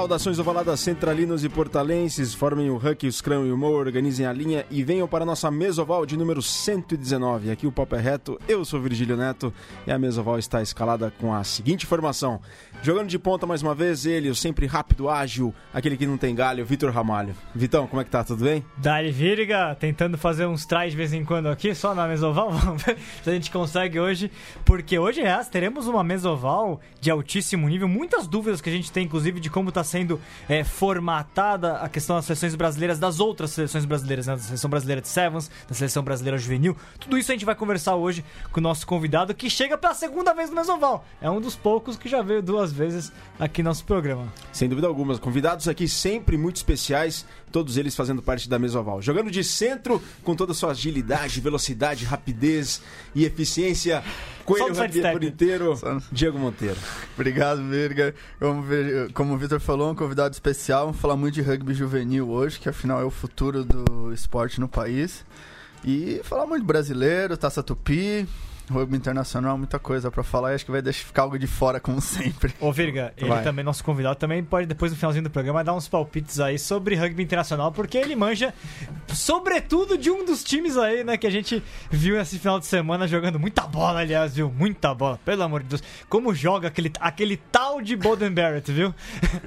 Saudações ovaladas centralinos e portalenses, formem o Huck, o Scrum e o Mo, organizem a linha e venham para a nossa mesoval de número 119. Aqui o Papo é Reto, eu sou Virgílio Neto e a mesoval está escalada com a seguinte formação. Jogando de ponta mais uma vez, ele, o sempre rápido, ágil, aquele que não tem galho, Vitor Ramalho. Vitão, como é que tá? Tudo bem? Dali Virga, tentando fazer uns tries de vez em quando aqui, só na mesoval. Vamos ver se a gente consegue hoje. Porque hoje, aliás, teremos uma mesoval de altíssimo nível. Muitas dúvidas que a gente tem, inclusive, de como está sendo é, formatada a questão das seleções brasileiras, das outras seleções brasileiras, né? da seleção brasileira de Sevens, da seleção brasileira juvenil. Tudo isso a gente vai conversar hoje com o nosso convidado, que chega pela segunda vez no mesoval. É um dos poucos que já veio duas vezes aqui no nosso programa. Sem dúvida alguma. Convidados aqui sempre muito especiais, todos eles fazendo parte da Mesoval. Jogando de centro, com toda a sua agilidade, velocidade, rapidez e eficiência. Coelho rugby por inteiro, Diego Monteiro. Obrigado, Virga. Como, como o Vitor falou, um convidado especial. Vamos falar muito de rugby juvenil hoje, que afinal é o futuro do esporte no país. E falar muito brasileiro, Taça Tupi, rugby internacional, muita coisa para falar e acho que vai deixar ficar algo de fora, como sempre. Ô, Virga, ele vai. também, nosso convidado, também pode, depois no finalzinho do programa, dar uns palpites aí sobre rugby internacional, porque ele manja, sobretudo, de um dos times aí, né, que a gente viu esse final de semana jogando muita bola, aliás, viu? Muita bola, pelo amor de Deus. Como joga aquele, aquele tal de Boden Barrett, viu?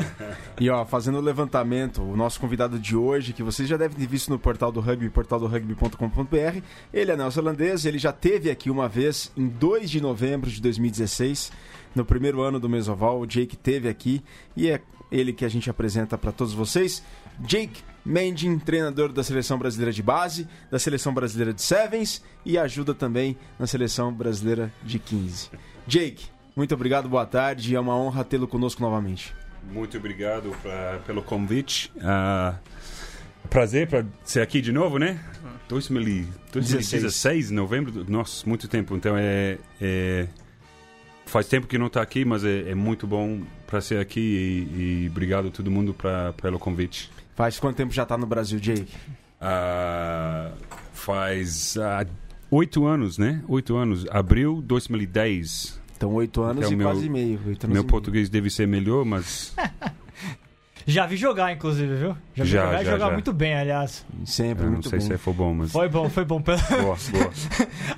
e ó, fazendo o levantamento, o nosso convidado de hoje, que vocês já devem ter visto no portal do rugby, portaldorugby.com.br, ele é neozelandês, ele já teve aqui uma vez em 2 de novembro de 2016, no primeiro ano do Mesoval. O Jake teve aqui e é ele que a gente apresenta para todos vocês. Jake Mendin, treinador da seleção brasileira de base, da seleção brasileira de Sevens e ajuda também na seleção brasileira de 15. Jake, muito obrigado, boa tarde, é uma honra tê-lo conosco novamente. Muito obrigado pra, pelo convite. Uh, prazer para ser aqui de novo, né? 2016, novembro. Nossa, muito tempo. Então é, é faz tempo que não está aqui, mas é, é muito bom para ser aqui e, e, obrigado a todo mundo pra, pelo convite. Faz quanto tempo já está no Brasil, Jake? Uh, faz uh, oito anos, né? Oito anos. Abril 2010. Então, oito anos então, e meu, quase meio. meu português deve ser melhor, mas Já vi jogar, inclusive, viu? Já vi já, jogar já, e jogar já. muito bem, aliás. Sempre, Eu muito bem. Não sei se foi bom, mas... Foi bom, foi bom. Boa, boa.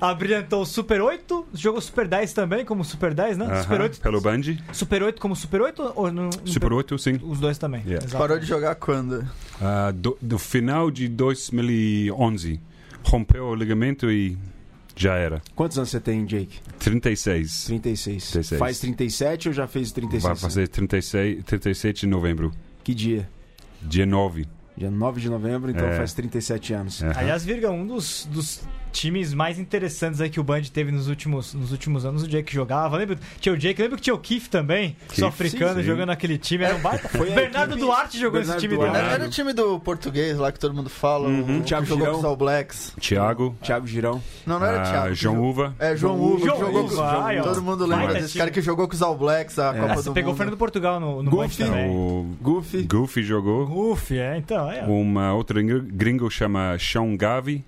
Abrilhantou o Super 8, jogou Super 10 também, como Super 10, né? Uh -huh, Super 8. Pelo Band. Super 8 como Super 8? Ou no, Super 8, sim. Os dois também. Yeah. Parou de jogar quando? Uh, do, do final de 2011. Rompeu o ligamento e já era. Quantos anos você tem, Jake? 36. 36. 36. Faz 37 ou já fez 36? Vai fazer 36, 37 de novembro. Que dia? Dia 9. Dia 9 de novembro, então é. faz 37 anos. Uhum. Aliás, Virga, um dos, dos times mais interessantes aí que o Band teve nos últimos, nos últimos anos, o Jake jogava. Lembra? Tinha o Jake, lembra que tinha o Keith também, sul-africano, jogando aquele time. Era um baita. Foi Bernardo equipe... Duarte jogou Bernardo esse time Duarte. Era, era o time do português lá que todo mundo fala. Uhum. O Thiago jogou Girão. com os All Blacks. Thiago. Thiago Girão. Não, não era ah, Thiago. João Uva. É, João Uva. João jogou Uva. Com, Ai, todo mundo lembra desse time. cara que jogou com os All Blacks a é. Copa do pegou Mundo. o Fernando Portugal no, no Goofy. O Goofy. Goofy jogou. Goofy, é, então. É. Uma outra gringo chama Sean Gavi.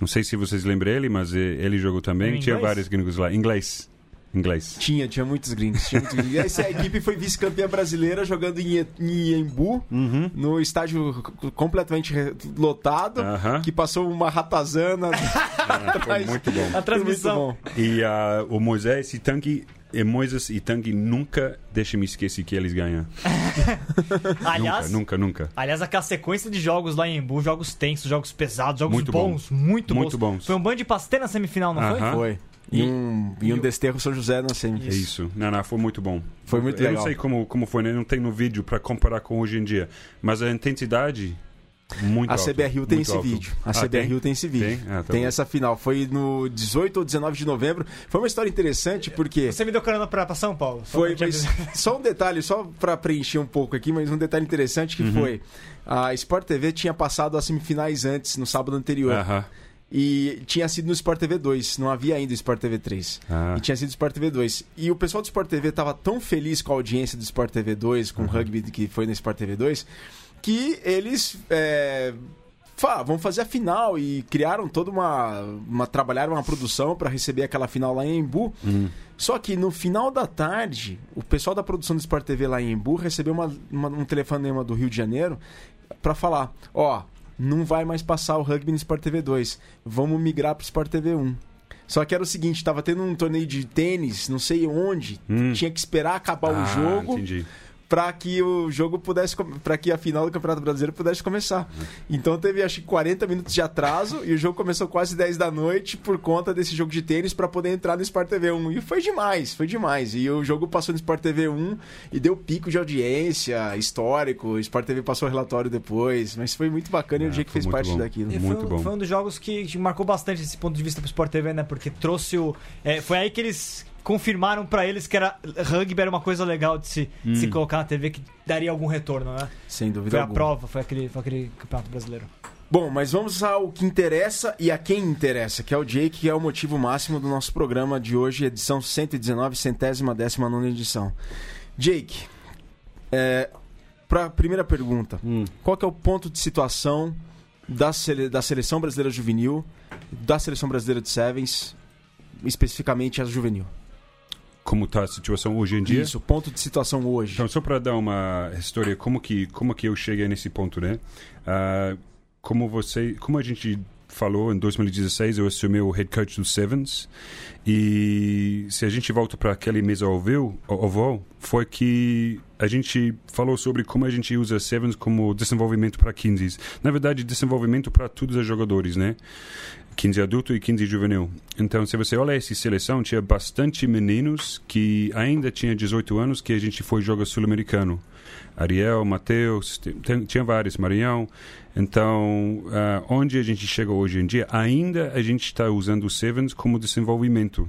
Não sei se vocês lembram ele, mas ele jogou também. Tinha vários gringos lá. Inglês. Inglês. Tinha, tinha muitos gringos. Tinha muitos gringos. Essa equipe foi vice-campeã brasileira jogando em Iembu, uhum. no estádio completamente lotado, uhum. que passou uma ratazana atrás. Foi muito bom. A transmissão. E uh, o Moisés e Tanque e Moisés e Tang nunca deixa me esquecer que eles ganham. aliás, nunca, nunca, nunca. Aliás, aquela sequência de jogos lá em Embu, jogos tensos, jogos pesados, jogos muito bons, bom. muito, muito bons. bons. Foi um bando de pastel na semifinal, não uh -huh. foi? Foi. E, um, e um Desterro São José na semi. Isso. Isso. Não, não, foi muito bom. Foi muito Eu legal. Eu não sei como, como foi, né? Não tem no vídeo para comparar com hoje em dia. Mas a intensidade muito a alto, CBRU tem esse alto. vídeo. A ah, CBRU tem? tem? esse vídeo. Tem, ah, tá tem essa final. Foi no 18 ou 19 de novembro. Foi uma história interessante porque. Você me deu carona pra, pra São Paulo. Só foi, mas só um detalhe, só para preencher um pouco aqui, mas um detalhe interessante que uhum. foi. A Sport TV tinha passado as semifinais antes, no sábado anterior. Uhum. E tinha sido no Sport TV 2, não havia ainda o Sport TV 3. Ah. E tinha sido o Sport TV 2. E o pessoal do Sport TV estava tão feliz com a audiência do Sport TV 2, com uhum. o rugby que foi no Sport TV 2, que eles é, vamos fazer a final e criaram toda uma, uma trabalharam uma produção para receber aquela final lá em Embu. Uhum. Só que no final da tarde, o pessoal da produção do Sport TV lá em Embu recebeu uma, uma- um telefonema do Rio de Janeiro para falar: ó, não vai mais passar o rugby no Sport TV 2, vamos migrar pro Sport TV 1. Só que era o seguinte, tava tendo um torneio de tênis, não sei onde, Hum. tinha que esperar acabar o Ah, jogo Entendi. Para que o jogo pudesse para que a final do Campeonato Brasileiro pudesse começar. Então teve acho que 40 minutos de atraso e o jogo começou quase 10 da noite por conta desse jogo de tênis para poder entrar no Sport TV 1. E foi demais, foi demais. E o jogo passou no Sport TV 1 e deu pico de audiência histórico. O Sport TV passou o relatório depois, mas foi muito bacana e o Ah, dia que foi fez parte bom. daquilo. E Muito foi, um- bom. foi um dos jogos que, que marcou bastante esse ponto de vista pro Sport TV, né? Porque trouxe o. é, foi aí que eles confirmaram pra eles que era rugby era uma coisa legal de se, de se colocar na TV que daria algum retorno, né? Sem dúvida Foi a alguma. prova, foi aquele, foi aquele campeonato brasileiro. Bom, mas vamos ao que interessa e a quem interessa, que é o Jake, que é o motivo máximo do nosso programa de hoje, edição 119, centésima décima nona edição. Jake, é, para primeira pergunta, Hum. qual que é o ponto de situação da, sele- da seleção brasileira juvenil, da seleção brasileira de Sevens, especificamente a juvenil? Como está a situação hoje em dia? Isso, ponto de situação hoje. Então, só para dar uma história, como que, como que eu cheguei nesse ponto, né? Ah, como você, como a gente falou, em 2016 eu assumi o head coach do Sevens e se a gente volta para aquele mesa oval, oval, foi que a gente falou sobre como a gente usa Sevens como desenvolvimento para 15. Na verdade, desenvolvimento para todos os jogadores, né? 15 adulto e 15 juvenil. Então, se você olha essa seleção, tinha bastante meninos que ainda tinha 18 anos que a gente foi jogar sul-americano. Ariel, Matheus, tem- tinha vários, Marião. Então, ah, onde a gente chega hoje em dia, ainda a gente está usando o Sevens como desenvolvimento.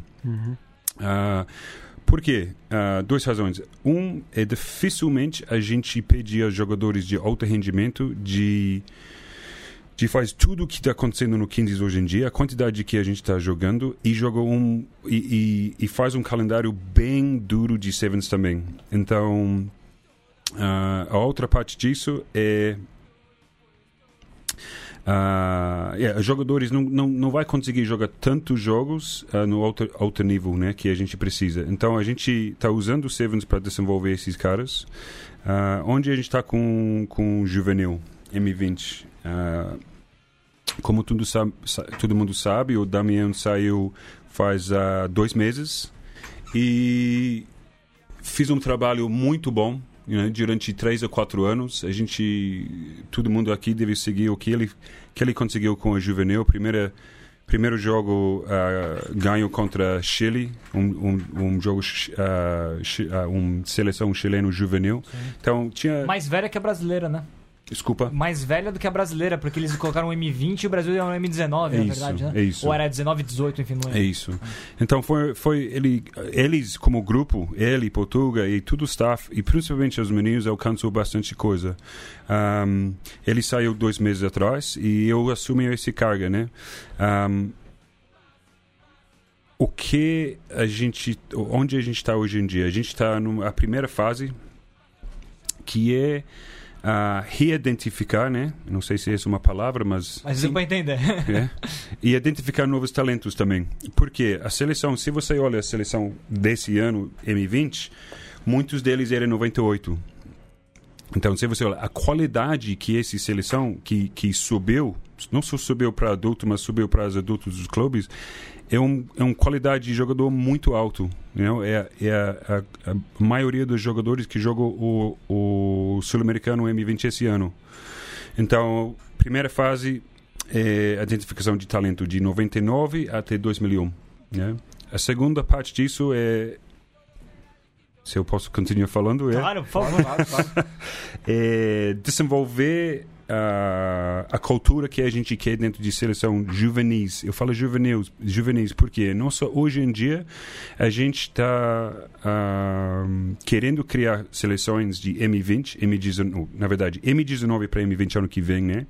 Ah, por quê? Ah, duas razões. Um, é dificilmente a gente pedir aos jogadores de alto rendimento de de faz tudo o que está acontecendo no 15 hoje em dia, a quantidade que a gente está jogando e joga um e, e, e faz um calendário bem duro de sevens também. Então ah, a outra parte disso é ah, yeah, jogadores não, não, não vai conseguir jogar tantos jogos ah, no alto, nível né, que a gente precisa. Então a gente está usando o Sevens para desenvolver esses caras. Ah, onde a gente está com, com o juvenil, M20. Ah, como tudo, sabe, sa- todo mundo sabe, o Damian saiu faz ah, dois meses e fiz um trabalho muito bom né, durante três ou quatro anos. A gente, todo mundo aqui deve seguir o que ele, que ele conseguiu com o juvenil. Primeira, primeiro jogo ah, ganho contra Chile, um, um, um jogo, uh, um seleção chileno juvenil. Então tinha, Mais velha que a brasileira, né? Desculpa. Mais velha do que a brasileira, porque eles colocaram um M20 e o Brasil é um M19, É na isso, verdade, né? é isso. Ou era 19, 18, enfim, não É isso. Então foi, foi ele, eles como grupo, ele, Portuga e todo o staff e principalmente os meninos alcançou bastante coisa. Um, ele saiu dois meses atrás e eu assumi esse carga, né? Um, o que a gente, onde a gente está hoje em dia? A gente está na primeira fase que é uh, reidentificar, né? Não sei se é uma palavra, mas Mas deu pra entender. é. E identificar novos talentos também. Porque a seleção, se você olha a seleção desse ano, M20, muitos deles eram 98. Então, se você olha a qualidade que essa seleção que, que subiu, não só subiu para adulto, mas subiu para os adultos dos clubes, é, um, é uma qualidade de jogador muito alto. You know? É, é a, a, a maioria dos jogadores que jogam o, o Sul-Americano M20 esse ano. Então, primeira fase, é a identificação de talento de 99 até 2001. Né? A segunda parte disso é. Se eu posso continuar falando, é, Claro, por favor. Claro, claro. é desenvolver a, a cultura que a gente quer dentro de seleção juvenis. Eu falo juvenis, juvenis porque não só hoje em dia a gente está querendo criar seleções de M20, M19, na verdade M19 para M20 ano que vem, né?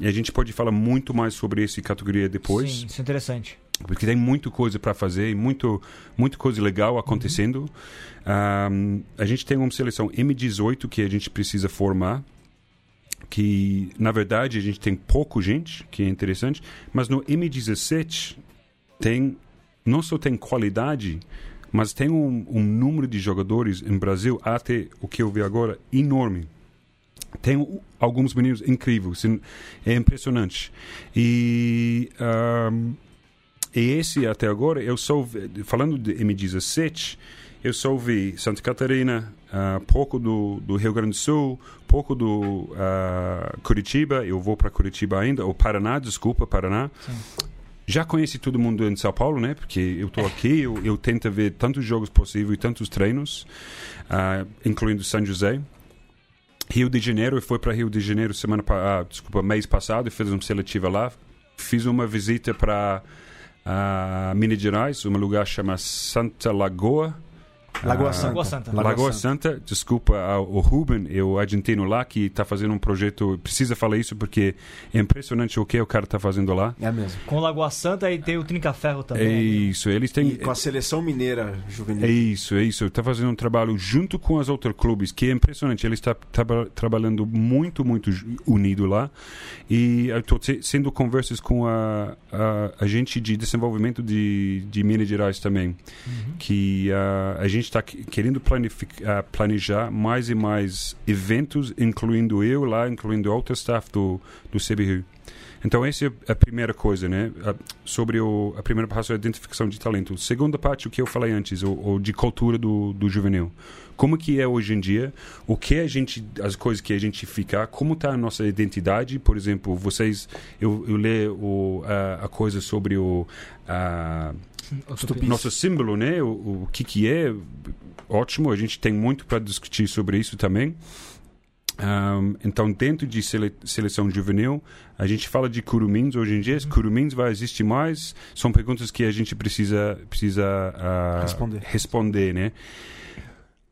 E a gente pode falar muito mais sobre essa categoria depois Sim, isso é interessante. Porque tem muita coisa para fazer, muito, muita coisa legal acontecendo. Um, a gente tem uma seleção M18 que a gente precisa formar que na verdade a gente tem pouco gente, que é interessante, mas no M17 tem não só tem qualidade, mas tem um, um número de jogadores em Brasil até o que eu vi agora enorme. Tem alguns meninos incríveis, é impressionante. E, um, e esse até agora, eu só falando de M17, eu só vi Santa Catarina, uh, pouco do, do, Rio Grande do Sul, pouco do uh, Curitiba, eu vou para Curitiba ainda, ou Paraná, desculpa, Paraná. Sim. Já conheci todo mundo em São Paulo, né? Porque eu estou aqui, eu, eu, tento ver tantos jogos possíveis e tantos treinos, uh, incluindo São José. Rio de Janeiro, eu fui para Rio de Janeiro semana, ah, desculpa, mês passado e fiz uma seletiva lá. Fiz uma visita para uh, Minas Gerais, um lugar chamado Santa Lagoa Lagoa Santa. Lagoa Santa. Lagoa Santa, desculpa, o Ruben, o argentino lá, que está fazendo um projeto. Precisa falar isso porque é impressionante o que o cara está fazendo lá. É mesmo. Com Lagoa Santa e tem o Trincaferro também. É isso, eles têm. E com a seleção mineira juvenil. É isso, é isso. Está fazendo um trabalho junto com os outros clubes, que é impressionante. Ele está tra trabalhando muito, muito unido lá. E estou sendo conversas com a, a, a, gente de desenvolvimento de, de Minas Gerais também. Uhum. Que a, a gente está querendo planejar mais e mais eventos, incluindo eu lá, incluindo outro staff do, do CBRU. Então, essa é a primeira coisa, né? Sobre o, a primeira parte, a identificação de talento. Segunda parte, o que eu falei antes, o, o, de cultura do, do juvenil. Como que é hoje em dia? O que a gente, as coisas que a gente fica, como está a nossa identidade? Por exemplo, vocês, eu, eu leio o, a, a coisa sobre o... A, nosso símbolo, né? O, o que que é? Ótimo, a gente tem muito para discutir sobre isso também. Um, então, dentro de sele seleção juvenil, a gente fala de curumins hoje em dia. Uhum. Curumins vai existir mais? São perguntas que a gente precisa, precisa uh, responder. responder, né?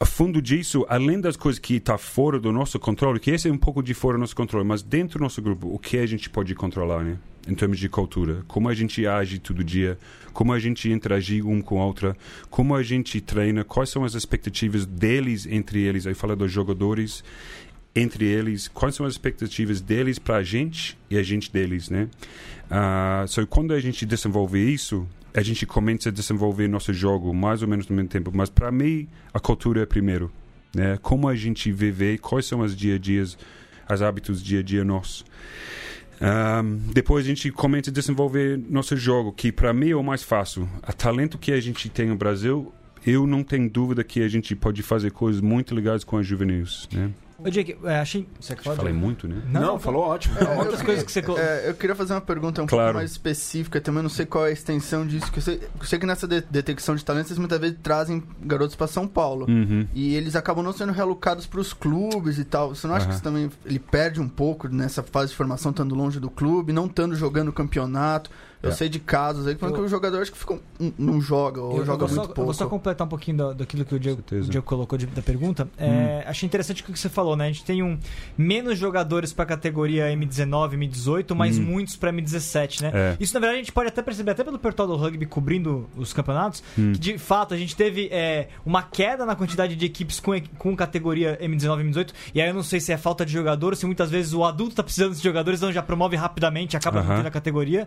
a fundo disso, além das coisas que está fora do nosso controle, que esse é um pouco de fora do nosso controle, mas dentro do nosso grupo, o que a gente pode controlar, né? Em termos de cultura, como a gente age todo dia, como a gente interage um com a outra, como a gente treina, quais são as expectativas deles entre eles, aí fala dos jogadores entre eles, quais são as expectativas deles para a gente e a gente deles, né? Uh, so, quando a gente desenvolve isso, a gente começa a desenvolver nosso jogo mais ou menos no mesmo tempo. Mas para mim, a cultura é primeiro. Né? Como a gente vive, quais são os dia a dias, os hábitos dia a dia nossos. Um, depois a gente começa a desenvolver nosso jogo, que para mim é o mais fácil. O talento que a gente tem no Brasil, eu não tenho dúvida que a gente pode fazer coisas muito legais com as juvenis. Né? Ô, Jake, é, achei. Você pode... Falei muito, né? Não, não falou ótimo. É, Outras coisas que você. É, eu queria fazer uma pergunta um claro. pouco mais específica. Também não sei qual é a extensão disso. Que eu, sei, eu sei que nessa de detecção de talentos, eles muitas vezes trazem garotos para São Paulo. Uhum. E eles acabam não sendo realocados para os clubes e tal. Você não acha uhum. que isso também ele perde um pouco nessa fase de formação, estando longe do clube, não estando jogando campeonato? Eu é. sei de casos aí que eu... que o jogador acho que ficam, não joga ou eu, joga eu muito só, pouco. Eu vou só completar um pouquinho da, daquilo que o Diego, o Diego colocou de, da pergunta. É, hum. É, achei interessante o que você falou, né? A gente tem um, menos jogadores para a categoria M19, M18, mas hum. muitos para M17, né? É. Isso, na verdade, a gente pode até perceber, até pelo portal do rugby cobrindo os campeonatos, hum. que de fato a gente teve é, uma queda na quantidade de equipes com, com categoria M19 e M18. E aí eu não sei se é falta de jogadores, se muitas vezes o adulto está precisando de jogadores, então já promove rapidamente, acaba uh -huh. a categoria.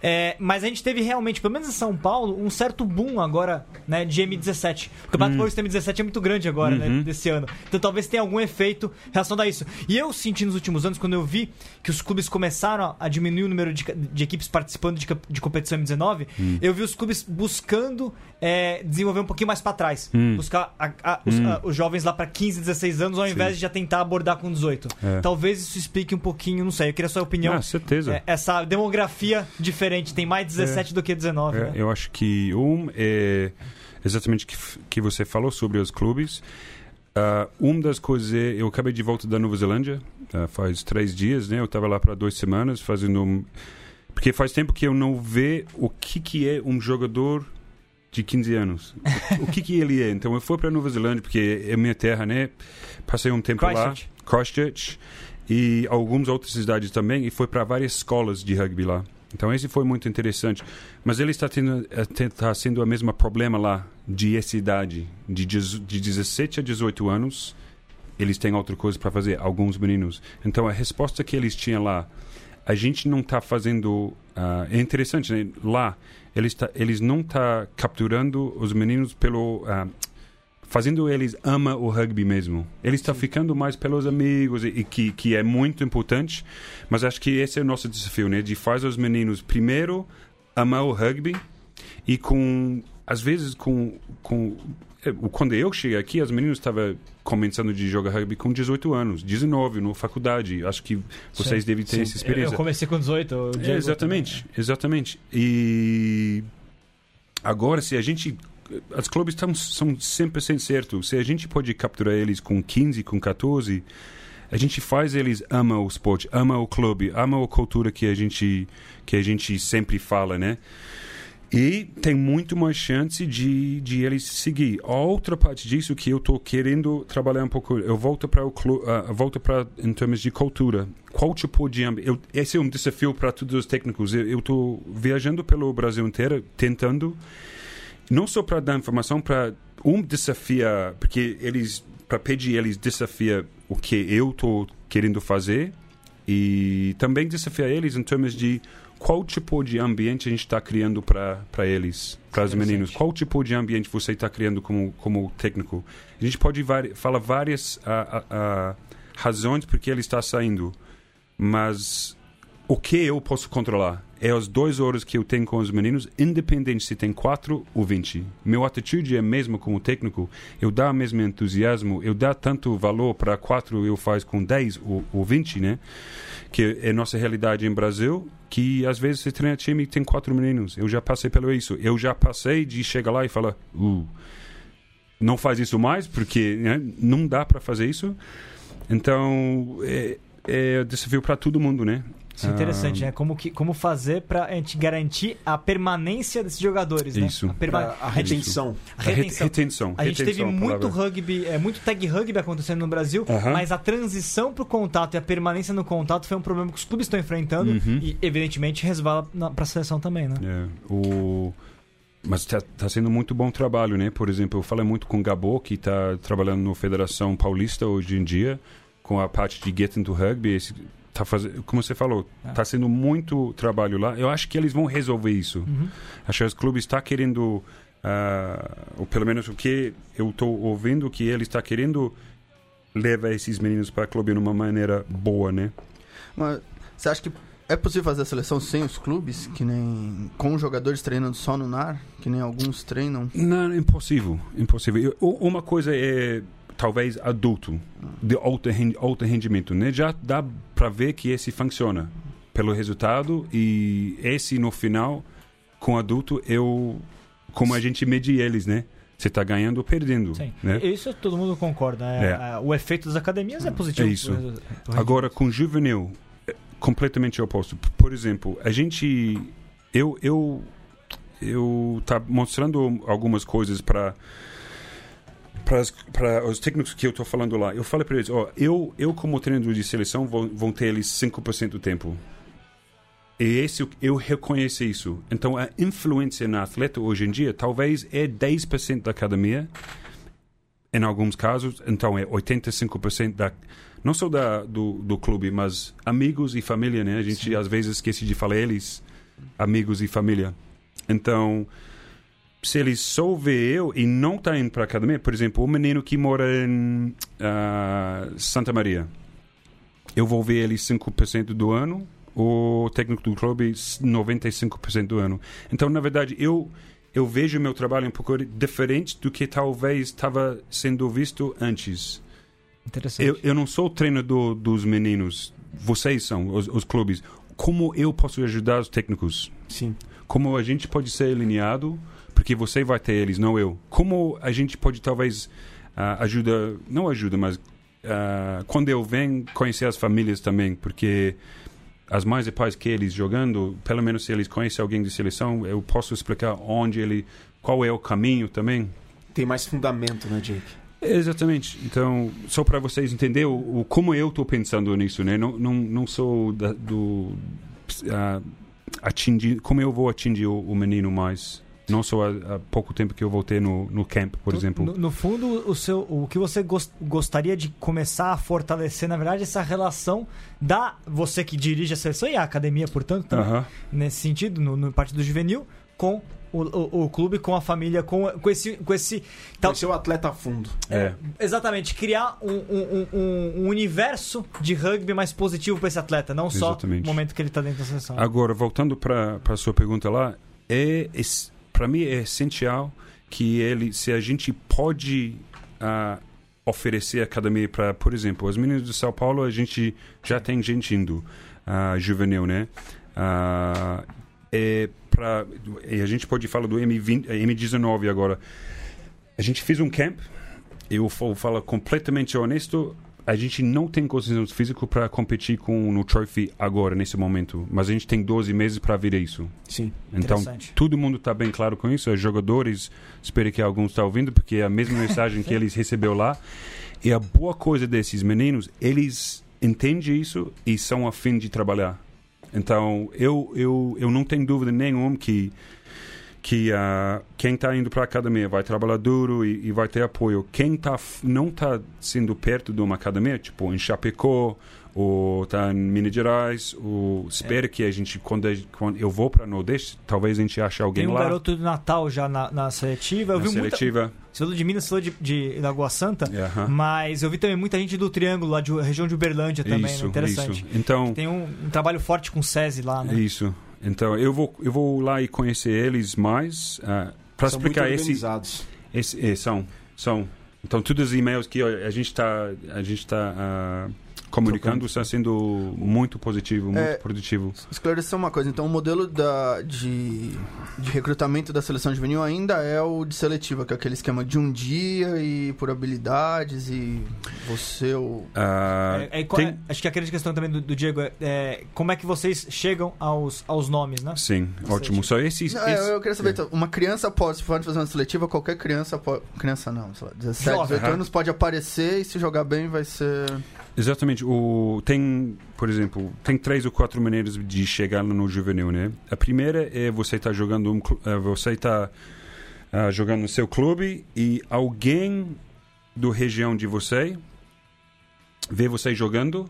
É, mas a gente teve realmente, pelo menos em São Paulo, um certo boom agora, né, de M17. O Campeonato hum. Paulista M17 é muito grande agora, né, uhum. né, desse ano. Então talvez tenha algum efeito relacionado a isso. E eu senti nos últimos anos, quando eu vi que os clubes começaram a diminuir o número de, de equipes participando de, de competição M19, hum. eu vi os clubes buscando é, desenvolver um pouquinho mais para trás. Hum. Buscar a, a, os, hum. a, os, jovens lá para 15, 16 anos, ao invés Sim. de já tentar abordar com 18. É. Talvez isso explique um pouquinho, não sei, eu queria a sua opinião. Ah, certeza. É, essa demografia diferente, tem mais 17 do que 19. É, né? Eu acho que um é exatamente que que você falou sobre os clubes. Uh, uma das coisas é, eu acabei de volta da Nova Zelândia, uh, faz três dias, né? Eu estava lá para duas semanas fazendo um... Porque faz tempo que eu não vejo o que, que é um jogador de 15 anos. o que, que ele é? Então eu fui para Nova Zelândia, porque é minha terra, né? Passei um tempo Christchurch. lá, Christchurch, e algumas outras cidades também, e foi para várias escolas de rugby lá. Então esse foi muito interessante. Mas ele está tendo está sendo o mesmo problema lá de essa idade, de, de 17 a 18 anos. eles têm outra coisa para fazer, alguns meninos. Então a resposta que eles tinham lá, a gente não está fazendo. Uh, é interessante, né? Lá, eles, tá, eles não tá capturando os meninos pelo. Uh, fazendo eles ama o rugby mesmo. Ele está ficando mais pelos amigos e, e, que que é muito importante, mas acho que esse é o nosso desafio, né? De fazer os meninos primeiro amar o rugby e com às vezes com com é, quando eu cheguei aqui, as meninas estavam começando de jogar rugby com 18 anos, 19 na faculdade. Acho que vocês sim, devem ter sim. essa experiência. Eu comecei com 18. É, exatamente, também. exatamente. E agora, se a gente as clubes tão, são sempre sem certo. Se a gente pode capturar eles com 15, com 14, a gente faz eles ama o esporte, ama o clube, ama a cultura que a gente que a gente sempre fala, né? E tem muito mais chance de, de eles seguir. Outra parte disso que eu estou querendo trabalhar um pouco, eu volto para o uh, volto para em termos de cultura. Qual tipo de eu, esse é um desafio para todos os técnicos. Eu estou viajando pelo Brasil inteiro tentando não só para dar informação, para um desafia, porque eles para pedir eles desafia o que eu estou querendo fazer e também desafiar eles em termos de qual tipo de ambiente a gente está criando para eles, para os meninos? Qual tipo de ambiente você está criando como, como técnico? A gente pode falar várias a, a, a razões porque ele está saindo, mas o que eu posso controlar é as duas horas que eu tenho com os meninos, independente se tem quatro ou vinte. Meu atitude é a mesma como técnico. Eu dá o mesmo entusiasmo, eu dá tanto valor para quatro eu faz com dez ou, ou vinte, né? Que é nossa realidade em Brasil, que às vezes você treina time e tem quatro meninos. Eu já passei pelo isso. Eu já passei de chegar lá e falar, uh, não faz isso mais, porque né, não dá para fazer isso. Então, é, é desafio para todo mundo, né? Isso é interessante, ah, né? Como, que, como fazer para a gente garantir a permanência desses jogadores, né? Isso. A, perma... a retenção. A retenção. retenção. A gente teve muito rugby, é, muito tag rugby acontecendo no Brasil, uh -huh. mas a transição para o contato e a permanência no contato foi um problema que os clubes estão enfrentando uh uhum. -huh. e, evidentemente, resvala para a seleção também, né? É. O... Mas está tá sendo muito bom trabalho, né? Por exemplo, eu falei muito com o Gabo, que está trabalhando na Federação Paulista hoje em dia, com a parte de Get into Rugby. Esse tá fazendo, como você falou, está é. sendo muito trabalho lá. Eu acho que eles vão resolver isso. Uhum. Acho que os clubes estão tá querendo, uh, ou pelo menos o que eu estou ouvindo, que ele está querendo levar esses meninos para o clube de uma maneira boa, né? Mas você acha que é possível fazer a seleção sem os clubes, que nem com os jogadores treinando só no NAR, que nem alguns treinam? Não, impossível, impossível. Uma coisa é talvez adulto, de alto, alto rendimento, né? Já dá para ver que esse funciona pelo resultado e esse no final com adulto eu como a gente mede eles, né? Você está ganhando ou perdendo. Sim. Né? Isso todo mundo concorda. É, é. O efeito das academias é positivo. É isso. Agora, com juvenil, é completamente oposto. Por exemplo, a gente. Eu. eu eu tá mostrando algumas coisas para para os técnicos que eu estou falando lá, eu falo para eles, ó, eu, eu como treinador de seleção vou, vão ter eles 5% do tempo. E esse, eu reconheço isso. Então, a influência na atleta hoje em dia talvez é 10% da academia, em alguns casos, então é 85% da não só da, do, do clube, mas amigos e família, né? A gente Sim. às vezes esquece de falar eles, amigos e família. Então, se ele só vê eu e não está indo para a academia, por exemplo, o menino que mora em uh, Santa Maria, eu vou ver ele 5% do ano, o técnico do clube 95% do ano. Então, na verdade, eu eu vejo meu trabalho um pouco diferente do que talvez estava sendo visto antes. Interessante. Eu, eu não sou o treinador dos meninos, vocês são os, os clubes. Como eu posso ajudar os técnicos? Sim. Como a gente pode ser alinhado porque você vai ter eles, não eu. Como a gente pode talvez uh, ajuda, não ajuda, mas uh, quando eu venho conhecer as famílias também, porque as mães e pais que eles jogando, pelo menos se eles conhecem alguém de seleção, eu posso explicar onde ele, qual é o caminho também. Tem mais fundamento, né, Jake? Exatamente. Então, só para vocês entenderem o, o, como eu estou pensando nisso, né? Não, não, não sou da, do uh, atingir, como eu vou atingir o, o menino mais Não só há, há pouco tempo que eu voltei no, no camp, por No- exemplo. No, no fundo, o, seu, o que você gos- gostaria de começar a fortalecer, na verdade, é essa relação da você que dirige a seleção e a academia, portanto, também, Aham. nesse sentido, no, no partido juvenil, com o, o, o clube, com a família, com, com esse. Com esse tal, é o atleta a fundo. É. Exatamente, criar um, um, um- um universo de rugby mais positivo para esse atleta, não só Exatamente. o momento que ele está dentro da seleção. Agora, voltando para a sua pergunta lá, é, para mim é essencial que ele, se a gente pode ah, oferecer academia para, por exemplo, as meninas de São Paulo, a gente já tem gente indo, ah, juvenil, né? Ah, é pra, e a gente pode falar do M20, eh, M19 agora. A gente fez um camp, eu vou falar completamente honesto, a gente não tem condições físico para competir com no Trophy agora, nesse momento. Mas a gente tem 12 meses para vir isso. Sim. Então, todo mundo está bem claro com isso. Os jogadores, espero que alguns estão ouvindo, porque é a mesma mensagem que eles receberam lá. E a boa coisa desses meninos, eles entendem isso e são a fim de trabalhar. Então, eu, eu, eu não tenho dúvida nenhuma que que ah, quem está indo para a academia vai trabalhar duro e, e vai ter apoio. Quem tá, não está sendo perto de uma academia, tipo em Chapecó, ou está em Minas Gerais, ou espero que a gente, quando, quando eu vou para Nordeste, talvez a gente ache alguém Tem um lá garoto do Natal já na, na seletiva. Eu na vi muita, seletiva. Você falou de Minas, você falou de, de Lagoa Santa, Aham. mas eu vi também muita gente do Triângulo, lá de região de Uberlândia também, né? Isso, Interessante. isso. Então, Tem um, um trabalho forte com o SESI lá, né? isso. Então, eu vou, eu vou lá e conhecer eles mais para São explicar muito esse, organizados. Esse, é, são, são. Então, todos os e-mails que a gente está a gente está ah, comunicando está sendo muito positivo, muito É. produtivo. Esclarecer uma coisa, então o modelo da, de, de recrutamento da seleção juvenil ainda é o de seletiva, que é aquele esquema de um dia e por habilidades e você o... Ah, É, é, tem- é, acho que a grande questão também do, do Diego é, é como é que vocês chegam aos, aos nomes, né? Sim, ótimo. Só esses. Não, esses- eu, eu queria saber, então, uma criança pode, se for fazer uma seletiva, qualquer criança pode... Criança não, sei lá, 17, Jovem. 18 anos pode aparecer e se jogar bem vai ser... Exatamente. O, tem, por exemplo, tem três ou quatro maneiras de chegar no juvenil, né? A primeira é você estar jogando um, eh, você tá ah, jogando no seu clube e alguém do região de você vê você jogando,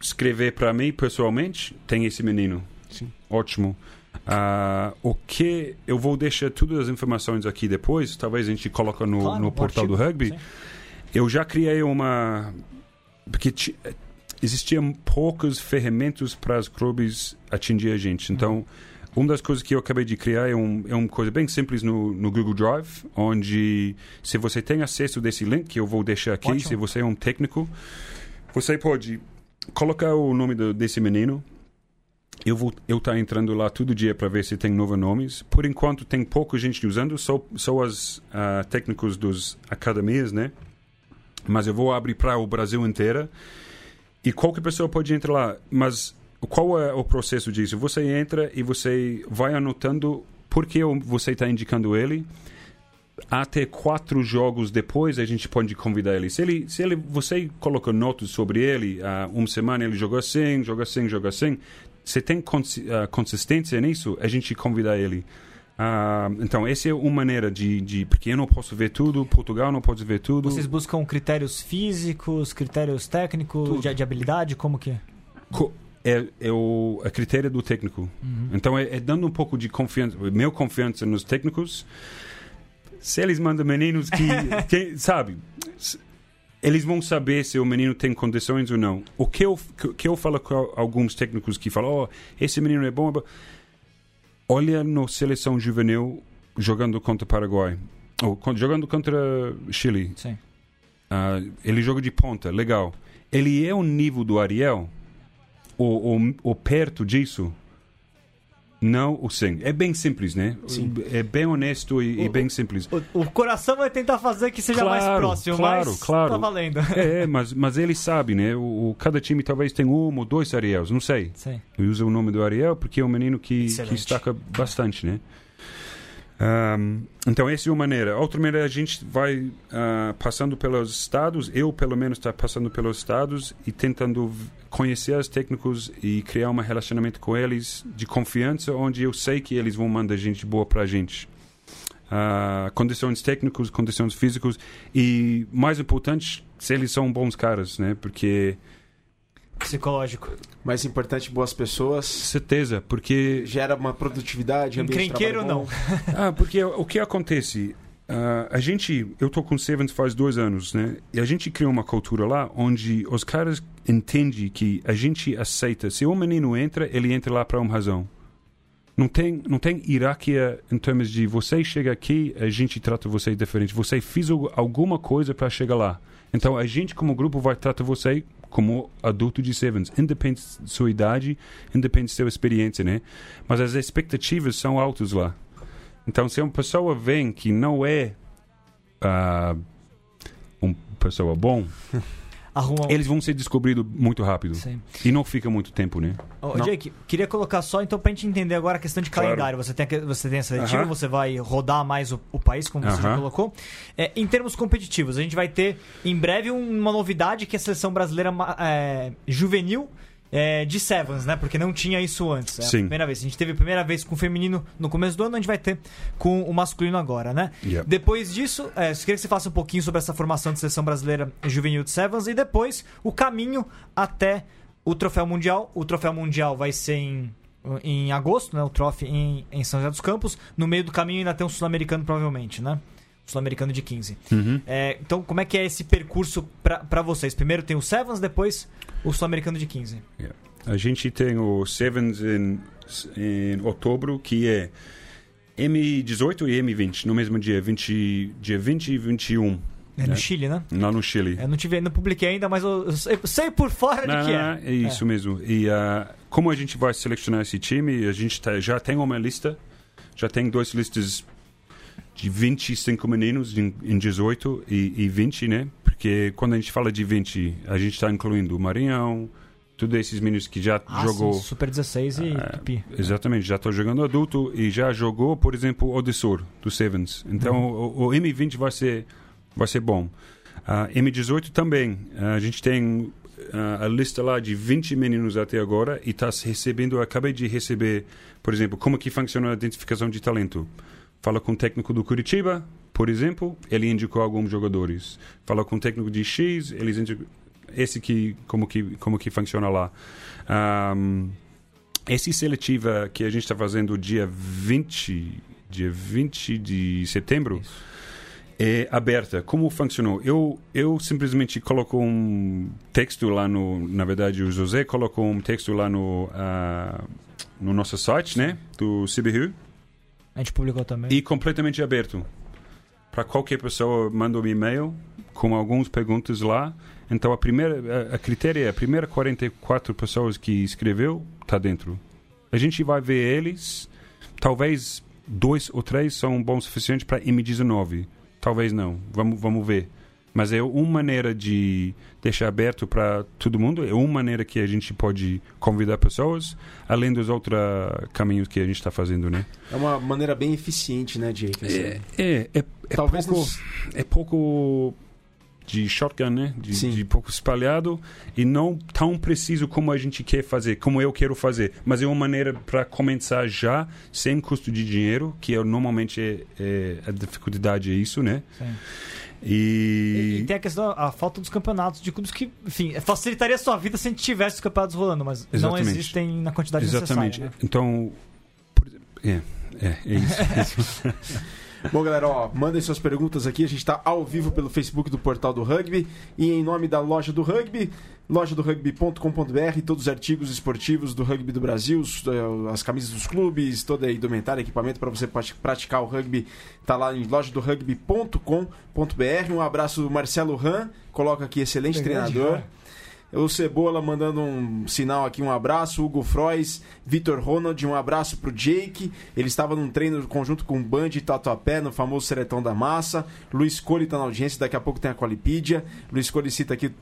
escrever para mim pessoalmente, tem esse menino. Sim. Ótimo. Ah, o que eu vou deixar todas as informações aqui depois, talvez a gente coloca no, Claro, no portal do rugby. sim. Eu já criei uma. Porque ti- existiam poucas ferramentas para os clubes atingir a gente. Então, uma das coisas que eu acabei de criar é, um, é uma coisa bem simples no, no Google Drive, onde se você tem acesso desse link, que eu vou deixar aqui, Ótimo. se você é um técnico, você pode colocar o nome do- desse menino. Eu vou eu tá entrando lá todo dia para ver se tem novos nomes. Por enquanto tem pouca gente usando, só só os ah, técnicos dos academias, né? Mas eu vou abrir para o Brasil inteiro e qualquer pessoa pode entrar lá. Mas qual é o processo disso? Você entra e você vai anotando por que você está indicando ele. Até quatro jogos depois a gente pode convidar ele. Se ele, se ele você coloca notas sobre ele, ah, uma semana ele jogou assim, joga assim, joga assim. Se tem ah, consistência nisso, a gente convida ele. Ah, então, essa é uma maneira de, de. Porque eu não posso ver tudo, Portugal não pode ver tudo. Vocês buscam critérios físicos, critérios técnicos, de, de habilidade, como que é? Co- é, é o a critério do técnico. Então é, é dando um pouco de confiança, meu confiança nos técnicos. Se eles mandam meninos que, que sabe, eles vão saber se o menino tem condições ou não. O que eu que, que eu falo com alguns técnicos que falam, oh, esse menino é bom, é bom." Olha no seleção juvenil jogando contra Paraguai, ou jogando contra Chile. Sim. Ah, ele joga de ponta, legal. Ele é o nível do Ariel? Ou, ou, ou perto disso? Não, o sim. É bem simples, né? Sim. É bem honesto e, e bem simples. O, o coração vai tentar fazer que seja mais Claro, próximo, claro, mas claro. tá valendo. É, mas, mas ele sabe, né? O, o- cada time talvez tenha um ou dois Ariels, não sei. Sim. Eu uso o nome do Ariel porque é um menino que, que destaca bastante, né? Ahm, então, essa é uma maneira. Outra maneira, a gente vai ah, passando pelos estados, eu pelo menos está passando pelos estados e tentando conhecer os técnicos e criar um relacionamento com eles de confiança, onde eu sei que eles vão mandar gente boa para a gente. uh, condições técnicas, condições físicas e, mais importante, se eles são bons caras, né? Porque psicológico. Mais importante, boas pessoas. Certeza, porque gera uma produtividade. Encrenqueiro não. ah, porque o que acontece? Uh, a gente, eu tô com Sevens faz dois anos, né? E a gente criou uma cultura lá onde os caras entendem que a gente aceita. Se um menino entra, ele entra lá para uma razão. Não tem, não tem hierarquia em termos de você chega aqui, a gente trata você diferente. Você fez alguma coisa para chegar lá. Então a gente, como grupo, vai tratar você como adulto de Sevens, independente da sua idade, independente da sua experiência, né? Mas as expectativas são altas lá. Então, se uma pessoa vem que não é uh, uma pessoa bom, Arruma... eles vão ser descobridos muito rápido. Sim. E não fica muito tempo, né? Oh, Jake, queria colocar só, então, pra gente entender agora a questão de calendário. Claro. Você, tem, você tem a seletiva, uh -huh. você vai rodar mais o, o país, como você uh -huh. já colocou. É, em termos competitivos, a gente vai ter em breve uma novidade que é a seleção brasileira é, juvenil é, de Sevens, né? Porque não tinha isso antes. É Sim. a primeira vez. A gente teve a primeira vez com o feminino no começo do ano, a gente vai ter com o masculino agora, né? Yep. Depois disso, é, eu queria que você faça um pouquinho sobre essa formação de seleção brasileira juvenil de Sevens e depois o caminho até o troféu mundial. O troféu mundial vai ser em em agosto, né? O Trophy em, em São José dos Campos. No meio do caminho ainda tem um sul-americano, provavelmente, né? Sul-americano de 15. Uhum. É, então, como é que é esse percurso para vocês? Primeiro tem o Sevens, depois o Sul-Americano de 15. Yeah. A gente tem o Sevens em, em outubro, que é M18 e M20, no mesmo dia, 20, dia 20 e 21. É no né? Chile, né? Lá no Chile. Eu não, tive, não publiquei ainda, mas eu, eu sei por fora não, de que é. É isso é. mesmo. E uh, como a gente vai selecionar esse time, a gente tá, já tem uma lista, já tem duas listas de 25 meninos em, em 18 e, e 20, né? Porque quando a gente fala de 20, a gente está incluindo o Marinhão, todos esses meninos que já ah, jogou. Sim, Super 16 e uh, Tupi. Exatamente, já estou jogando adulto e já jogou, por exemplo, o Odessor, do Sevens. Então uhum. o, o, M20 vai ser, vai ser bom. Uh, M18 também. Uh, a gente tem a lista lá de 20 meninos até agora e está recebendo, acabei de receber, por exemplo, como que funciona a identificação de talento. Fala com o técnico do Curitiba, por exemplo, ele indicou alguns jogadores. Fala com o técnico de X, eles indicam esse que como que como que funciona lá. Um, esse seletiva que a gente está fazendo dia 20, dia 20 de setembro, Isso. é aberta. Como funcionou? Eu, eu simplesmente coloco um texto lá no... Na verdade, o José colocou um texto lá no, uh, no nosso site, né? Do CBU. A gente publicou também. E completamente aberto. Para qualquer pessoa, manda um e-mail com algumas perguntas lá. Então, a primeira, a, a critério é a primeira 44 pessoas que escreveu está dentro. A gente vai ver eles. Talvez dois ou três são bons o suficiente para M19. Talvez não. Vamos, vamos ver. Mas é uma maneira de deixar aberto para todo mundo, é uma maneira que a gente pode convidar pessoas, além dos outros caminhos que a gente está fazendo, né? É uma maneira bem eficiente, né, Jake? É, é, é, é Talvez pouco, nos... é pouco de shotgun, né? De, de, pouco espalhado e não tão preciso como a gente quer fazer, como eu quero fazer. Mas é uma maneira para começar já, sem custo de dinheiro, que é, normalmente é, é, a dificuldade é isso, né? Sim. E... e... tem a questão, a falta dos campeonatos de clubes que, enfim, facilitaria a sua vida se a gente tivesse os campeonatos rolando, mas Exatamente. não existem na quantidade Exatamente. necessária. Né? Então, é, é, é isso. Bom, galera, ó, mandem suas perguntas aqui. A gente está ao vivo pelo Facebook do Portal do Rugby. E em nome da loja do rugby, loja-do-rugby.com.br, todos os artigos esportivos do rugby do Brasil, eh, as camisas dos clubes, toda a indumentária, equipamento para você praticar o rugby, tá lá em loja-do-rugby.com.br. Um abraço do Marcelo Ran, coloca aqui excelente treinador. O Cebola mandando um sinal aqui, um abraço. Hugo Frois, Vitor Ronald, um abraço pro Jake. Ele estava num treino conjunto com o Band e Tatuapé, no famoso Seretão da Massa. Luiz Cole está na audiência, daqui a pouco tem a Qualipídia. Luiz Cole cita aqui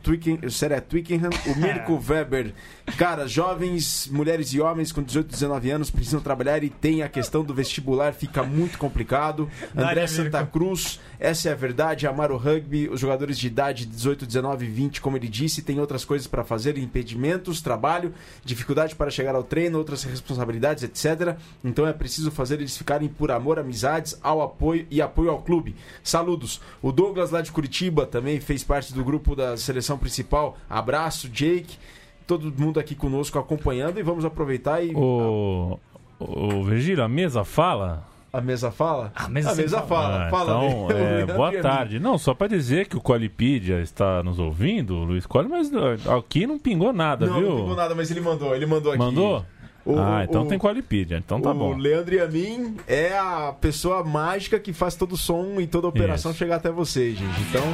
o Seret Twickenham, o Mirko Weber. Cara, jovens, mulheres e homens com 18, 19 anos precisam trabalhar e tem a questão do vestibular, fica muito complicado. André Santa Cruz, essa é a verdade. Amar o rugby, os jogadores de idade 18, 19, 20, como ele disse, tem outras coisas coisas para fazer, impedimentos, trabalho, dificuldade para chegar ao treino, outras responsabilidades, etc. Então é preciso fazer eles ficarem por amor, amizades, ao apoio e apoio ao clube. Saludos. O Douglas lá de Curitiba também fez parte do grupo da seleção principal. Abraço, Jake. Todo mundo aqui conosco acompanhando e vamos aproveitar e. O, o Virgílio, a mesa fala? A mesa fala? A mesa a mesa fala. Ah, fala então, é, O boa tarde. Não, só para dizer que o Qualipedia está nos ouvindo, o Luiz Cole, mas uh, aqui não pingou nada, Não, viu? não pingou nada, mas ele mandou. Ele mandou aqui. Mandou? O- ah, então o- tem Qualipedia, então tá o bom. Leandro Yamin é a pessoa mágica que faz todo o som e toda a operação Isso. chegar até vocês, gente. Então,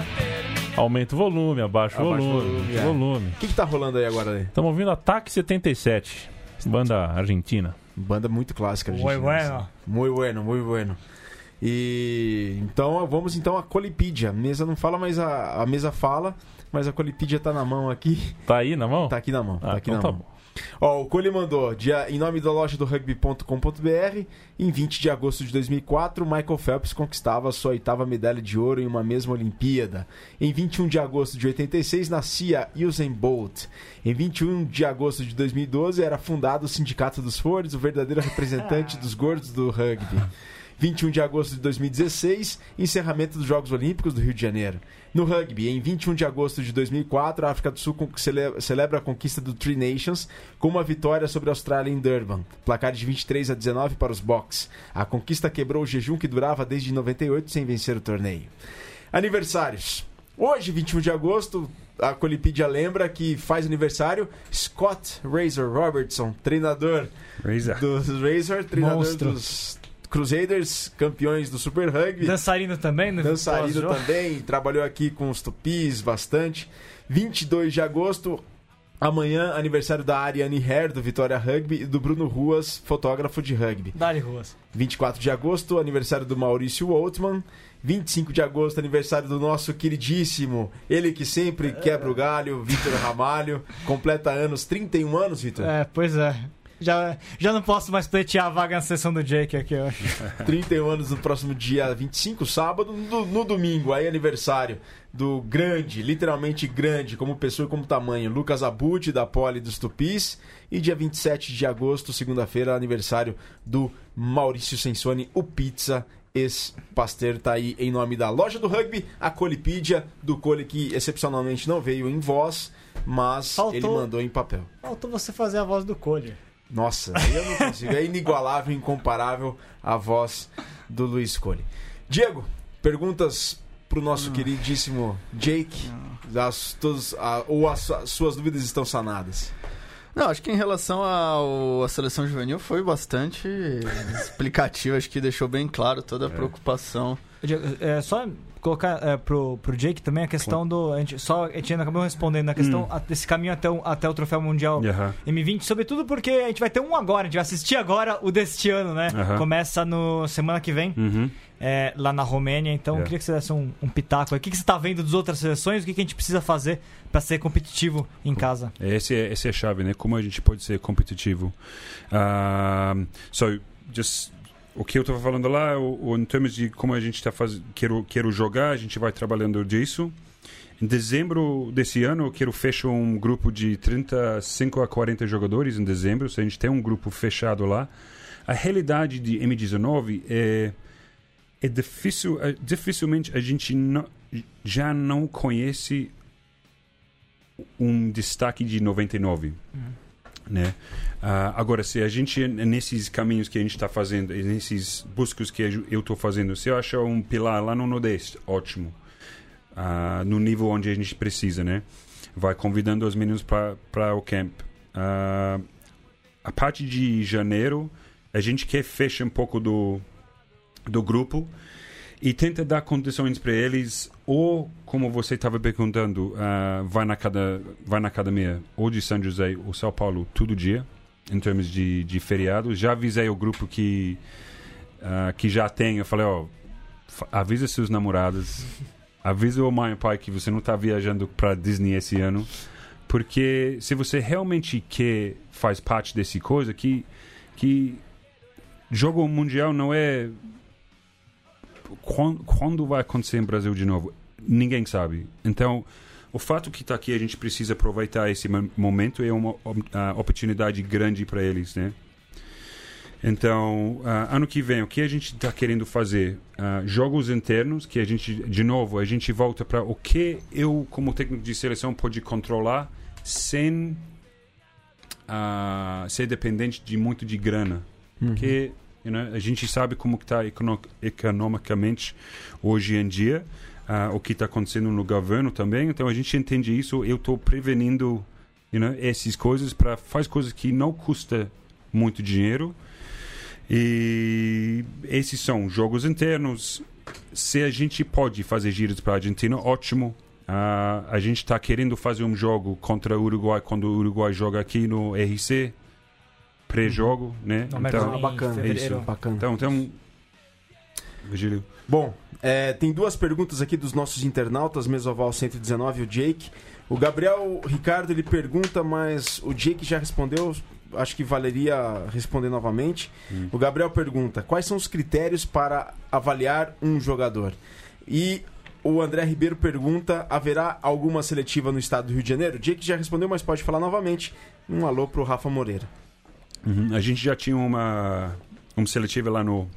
Aumenta o volume, abaixa o Abaixa o volume. volume, o é. volume. o que, que tá rolando aí agora? Estamos ouvindo Ataque 77, banda argentina. Banda muito clássica, gente. Muy bueno. Muito bueno, muito bueno. E então vamos então a Colipídia. A mesa não fala, mas a, a mesa fala, mas a Colipídia tá na mão aqui. Tá aí na mão? Tá aqui na mão. Ah, tá aqui então na tá mão. bom. Ó, o Cole mandou, dia, em nome da loja do rugby.com.br, em 20 de agosto de 2004, Michael Phelps conquistava sua oitava medalha de ouro em uma mesma Olimpíada. Em 21 de agosto de 86, nascia Usain Bolt. Em 21 de agosto de 2012, era fundado o Sindicato dos Forwards, o verdadeiro representante dos gordos do rugby. 21 de agosto de 2016, encerramento dos Jogos Olímpicos do Rio de Janeiro. No rugby, em 21 de agosto de 2004, a África do Sul celebra a conquista do Three Nations com uma vitória sobre a Austrália em Durban, placar de 23 a 19 para os Box. A conquista quebrou o jejum que durava desde 98 sem vencer o torneio. Aniversários. Hoje, 21 de agosto, a Colipídia lembra que faz aniversário Scott Razor Robertson, treinador Razor. dos Razor, treinador Monstro. dos Crusaders, campeões do Super Rugby. Dançarino também, né? Dançarino também, trabalhou aqui com os tupis bastante. 22 de agosto, amanhã, aniversário da Ariane Herr, do Vitória Rugby, e do Bruno Ruas, fotógrafo de rugby. Dali Ruas. 24 de agosto, aniversário do Maurício Outman. 25 de agosto, aniversário do nosso queridíssimo, ele que sempre quebra o galho, Vitor Ramalho. Completa anos, 31 anos, Vitor. É, pois é. Já, já não posso mais pleitear a vaga na sessão do Jake aqui, eu acho. 31 anos no próximo dia 25, sábado. No, no domingo, aí aniversário do grande, literalmente grande, como pessoa e como tamanho, Lucas Abut, da Poli dos Tupis. E dia 27 de agosto, segunda-feira, aniversário do Maurício Sensoni, o Pizza. Ex-Pasteur tá aí em nome da loja do rugby, a Colipídia, do Cole que excepcionalmente não veio em voz, mas Faltou. ele mandou em papel. Faltou você fazer a voz do Cole. Nossa, eu não consigo. É inigualável, incomparável a voz do Luiz Cole. Diego, perguntas pro nosso queridíssimo Jake. As, todos, a- ou as, as suas dúvidas estão sanadas? Não, acho que em relação ao- à seleção juvenil foi bastante explicativo. Acho que deixou bem claro toda a preocupação. Diego, É, só colocar é, pro, pro Jake também a questão do. A gente, só a gente acabou respondendo na questão a- desse caminho até o, até o troféu mundial Aham. M20, sobretudo porque a gente vai ter um agora, a gente vai assistir agora o deste ano, né? Aham. Começa no semana que vem, Uhum. é, lá na Romênia. Então, eu É. queria que você desse um, um pitaco aí. O que, que você tá vendo das outras seleções? O que, que a gente precisa fazer para ser competitivo em casa? Esse é, esse é a chave, né? Como a gente pode ser competitivo. Um, so, just, o que eu estava falando lá, o, o- em termos de como a gente está fazendo, quero, quero jogar, a gente vai trabalhando disso. Em dezembro desse ano, eu quero fechar um grupo de 35 a 40 jogadores em dezembro. So, a gente tem um grupo fechado lá. A realidade de M19 é, é difícil, é, dificilmente a gente não- já não conhece um destaque de 99. Né? Ah, agora, se a gente, nesses caminhos que a gente está fazendo, nesses buscas que eu estou fazendo, se eu achar um pilar lá no Nordeste, ótimo. Ah, no nível onde a gente precisa, né? Vai convidando os meninos para o camp. Ah, a parte de janeiro, a gente quer fechar um pouco do, do grupo e tenta dar condições para eles ou como você estava perguntando ah, vai na cada vai na academia ou de São José ou São Paulo todo dia em termos de, de feriado. Já avisei o grupo que ah, que já tem eu falei ó fa- avisa seus namorados avisa o mãe e pai que você não está viajando para Disney esse ano porque se você realmente quer faz parte desse coisa que que jogo mundial não é quando, quando vai acontecer em Brasil de novo? Ninguém sabe. Então, o fato que está aqui a gente precisa aproveitar esse mo- momento é uma ah, oportunidade grande para eles, né? Então, ah, ano que vem, o que a gente está querendo fazer? Ah, jogos internos, que a gente, de novo, a gente volta para o que eu, como técnico de seleção, pode controlar sem ah, ser dependente de muito de grana. Porque a gente sabe como está economicamente hoje em dia, ah, o que está acontecendo no governo também. Então, a gente entende isso. Eu estou prevenindo you know, essas coisas para faz coisas que não custa muito dinheiro. E esses são jogos internos. Se a gente pode fazer giros para a Argentina, ótimo. Ah, a gente está querendo fazer um jogo contra o Uruguai quando o Uruguai joga aqui no RC, pré-jogo, né? No Ah, Mercosul. bacana, fevereiro. isso, bacana. Então, então, Virgílio. Bom, é, tem duas perguntas aqui dos nossos internautas, Mesoval 119 e o Jake. O Gabriel Ricardo ele pergunta, mas o Jake já respondeu, acho que valeria responder novamente. O Gabriel pergunta: quais são os critérios para avaliar um jogador? E o André Ribeiro pergunta: haverá alguma seletiva no estado do Rio de Janeiro? O Jake já respondeu, mas pode falar novamente. Um alô pro Rafa Moreira. Uhum. A gente já tinha uma, uma seletiva lá no,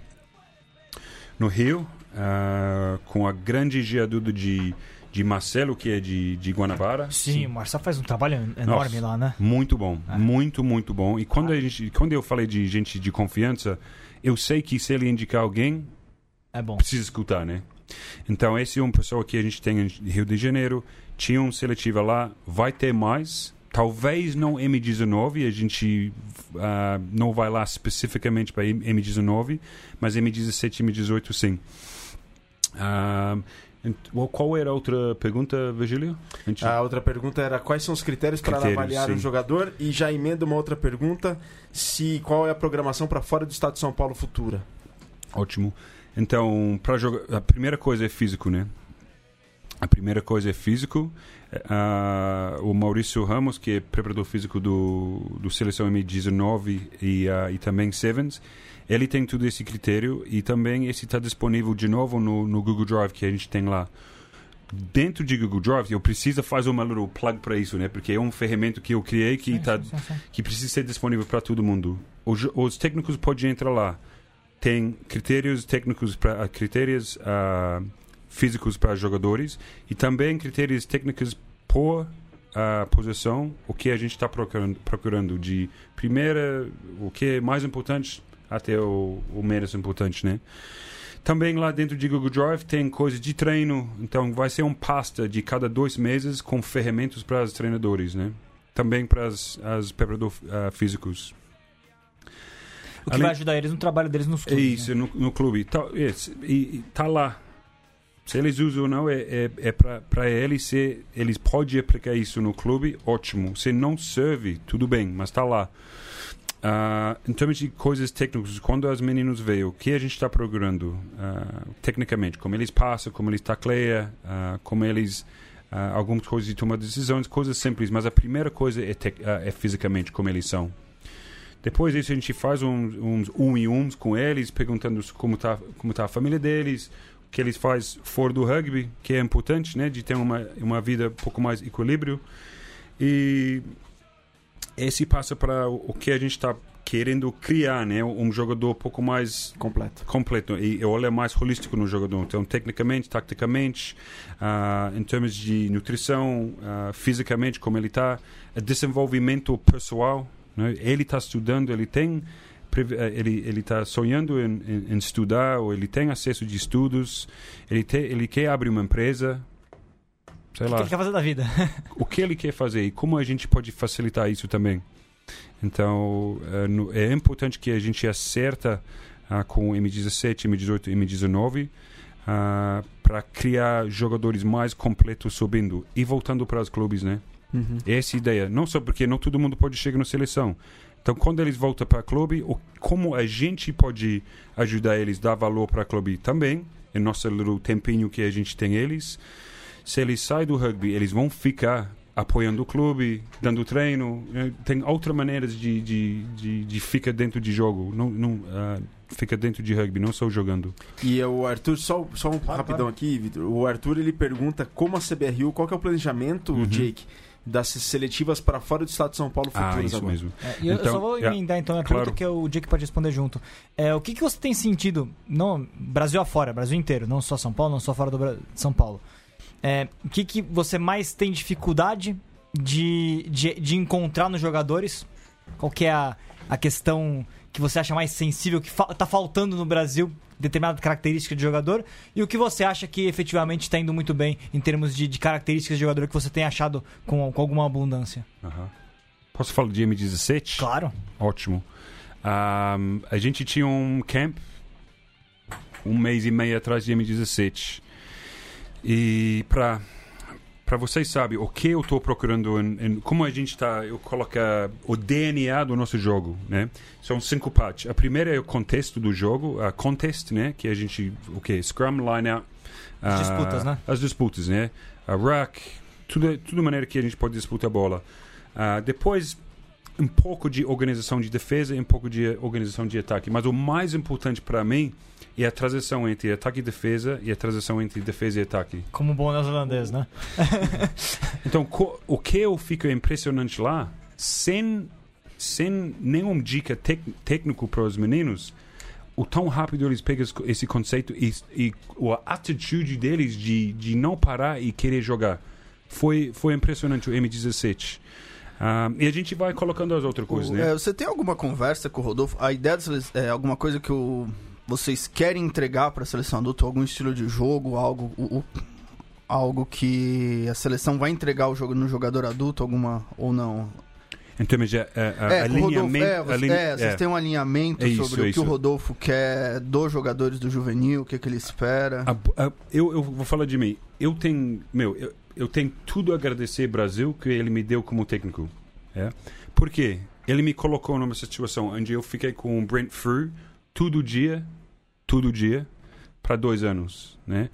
no Rio, ah, com a grande geadudo de, de Marcelo, que é de, de Guanabara. Sim, o Marcelo faz um trabalho enorme Nossa. lá, né? Muito bom, É. muito, muito bom. E quando, a gente, quando eu falei de gente de confiança, eu sei que se ele indicar alguém, É bom. precisa escutar, né? Então, esse é uma pessoa que a gente tem em Rio de Janeiro. Tinha um seletiva lá, vai ter mais. Talvez não M19, a gente ah, não vai lá especificamente para M19, mas M17 e M18 sim. Ent- qual era a outra pergunta, Virgílio? A gente- A outra pergunta era quais são os critérios, para Critérios, avaliar sim. um jogador e já emenda uma outra pergunta se qual é a programação para fora do estado de São Paulo futura. Ótimo. Então, para jogar, a primeira coisa é físico, né? A primeira coisa é físico. Ah, o Maurício Ramos, que é preparador físico do, do Seleção M19 e, ah, e também Sevens, ele tem tudo esse critério e também esse está disponível de novo no, no Google Drive que a gente tem lá. Dentro de Google Drive, eu preciso fazer uma little plug para isso, né? Porque é um ferramenta que eu criei que, Sim, tá, sim, sim, que precisa ser disponível para todo mundo. Os, os técnicos podem entrar lá. Tem critérios técnicos para critérios ah, físicos para jogadores e também critérios técnicos por ah, posição, o que a gente está procurando, procurando de primeira, o que é mais importante até o, o menos importante, né? Também lá dentro de Google Drive tem coisas de treino, então vai ser um pasta de cada dois meses com ferramentas para os treinadores, né? Também para as, as preparadores ah, físicos. O que Ali- vai ajudar eles no trabalho deles nos É clubes. isso, né? no, no clube. Tá, e tá lá. Se eles usam ou não, é, é, é para eles. Se eles podem aplicar isso no clube, ótimo. Se não serve, tudo bem, mas tá lá. Ah, em termos de coisas técnicas, quando os meninos veem o que a gente está procurando ah, tecnicamente, como eles passam, como eles tacleiam, ah, como eles. algumas coisas de tomar decisões, coisas simples, mas a primeira coisa é, tec- é fisicamente como eles são. Depois disso a gente faz uns, uns um e uns com eles, perguntando como está como tá a família deles, que eles fazem fora do rugby, que é importante, né, de ter uma, uma vida um pouco mais equilíbrio. E esse passa para o que a gente está querendo criar, né, um jogador um pouco mais Completo. completo e olha mais holístico no jogador. Então, tecnicamente, taticamente, ah, em termos de nutrição, ah, fisicamente, como ele está, desenvolvimento pessoal. Né? Ele está estudando, ele tem ele ele está sonhando em, em, em estudar ou ele tem acesso de estudos ele tem, ele quer abrir uma empresa sei O que lá ele quer fazer da vida? o que ele quer fazer e como a gente pode facilitar isso também. Então, é, no- é importante que a gente acerta ah, com M17, M18 e M19 para criar jogadores mais completos subindo e voltando para os clubes, né? Uhum. Essa é ideia. Não só porque não todo mundo pode chegar na seleção. Então, quando eles voltam para o clube, o- como a gente pode ajudar eles, dar valor para o clube também, em nosso little tempinho que a gente tem eles. Se eles saem do rugby, eles vão ficar apoiando o clube, dando treino. Eh, Tem outras maneiras de, de, de, de ficar dentro de jogo. Não, não, ah, fica dentro de rugby, não só jogando. E o Arthur, só, só um rapidão aqui, Vitor. O Arthur ele pergunta como a CBRU, qual que é o planejamento, Uhum. Jake, das seletivas para fora do estado de São Paulo Ah, futuras isso agora? mesmo. É, eu, eu Então, só vou yeah, emendar então a claro. pergunta que o Jake pode responder junto. É, o que, que você tem sentido, não Brasil afora, Brasil inteiro, não só São Paulo, não só fora do Bra- de São Paulo. É, o que, que você mais tem dificuldade de, de, de encontrar nos jogadores? Qual que é a, a questão que você acha mais sensível, que fa tá faltando no Brasil, determinada característica de jogador? E o que você acha que efetivamente está indo muito bem em termos de, de características de jogador que você tem achado com, com alguma abundância? Aham. Posso falar de M17? Claro. Ótimo. Ahm, a gente tinha um camp um mês e meio atrás de M17. E para para vocês sabem o que eu estou procurando em, em- como a gente está eu coloco o DNA do nosso jogo né? São cinco partes. A primeira é o contexto do jogo a contest né? Que a gente o que scrum line out As disputas, né? as disputas né? A ruck tudo tudo maneira que a gente pode disputar a bola. Ah, depois um pouco de organização de defesa e um pouco de organização de ataque. Mas o mais importante para mim é a transição entre ataque e defesa e a transição entre defesa e ataque. Como bom neozelandês, né? Então, co- o que eu fico impressionante lá, sem, sem nenhum dica tec, técnico para os meninos, o tão rápido eles pegam esse- conceito e, e a atitude deles de, de não parar e querer jogar. Foi, foi impressionante o M17. Ah, e a gente vai colocando as outras coisas, O- né? é, você tem alguma conversa com o Rodolfo? A ideia sele- é alguma coisa que o- vocês querem entregar para a seleção adulta? Algum estilo de jogo? Algo, o- o- algo que a seleção vai entregar o jogo no jogador adulto? Alguma ou não? Em termos de uh, uh, é, com o Rodolfo, alinhamento. é, aline- é, vocês é. têm um alinhamento É sobre é o que o isso. Rodolfo quer dos jogadores do juvenil, o que, que ele espera. A- a- eu, eu vou falar de mim. Eu tenho, meu, eu, eu tenho tudo a agradecer Brasil que ele me deu como técnico. É? Por quê? Ele me colocou numa situação onde eu fiquei com o Brent Fru todo dia, todo dia, para dois anos, né?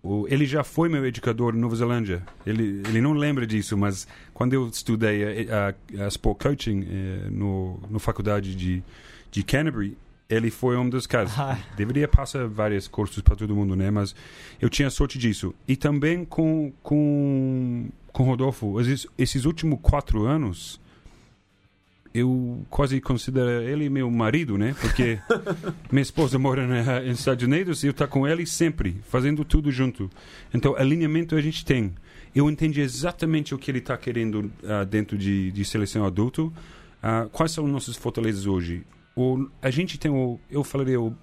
O, ele já foi meu educador em Nova Zelândia. Ele, ele não lembra disso, mas quando eu estudei a, a, a Sport Coaching eh, no, no faculdade de, de Canterbury, ele foi um dos casos. Ah. Deveria passar vários cursos para todo mundo, né? Mas eu tinha sorte disso. E também com com com Rodolfo, esses, esses últimos quatro anos, eu quase considero ele meu marido, né? Porque minha esposa mora na, nos Estados Unidos e eu estou com ele sempre, fazendo tudo junto. Então, alinhamento a gente tem. Eu entendi exatamente o que ele está querendo ah, dentro de, de seleção adulto. Ah, quais são nossas fortalezas hoje? O, a gente tem o, eu falaria, o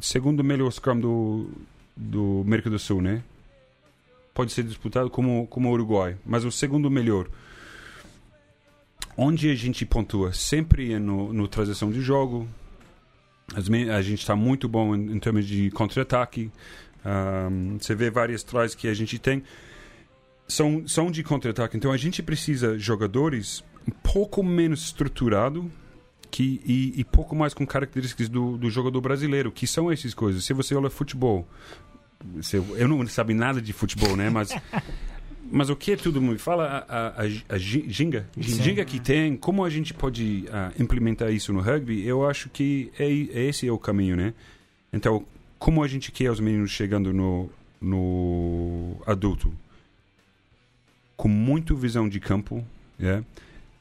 segundo melhor scrum do, do América do Sul, né? Pode ser disputado como, como o Uruguai, mas o segundo melhor. Onde a gente pontua sempre é no, no transição de jogo. A gente está muito bom em, em termos de contra-ataque. Ahm, você vê várias trás que a gente tem. São, são de contra-ataque. Então a gente precisa jogadores um pouco menos estruturado que, e, e pouco mais com características do, do jogador brasileiro, que são essas coisas. Se você olha futebol, eu não sabe nada de futebol, né? Mas, mas o que todo mundo fala, a, a, a gi- ginga, ginga que tem, como a gente pode ah, implementar isso no rugby, eu acho que é, é esse é o caminho, né? Então, como a gente quer os meninos chegando no, no adulto? Com muito visão de campo, yeah?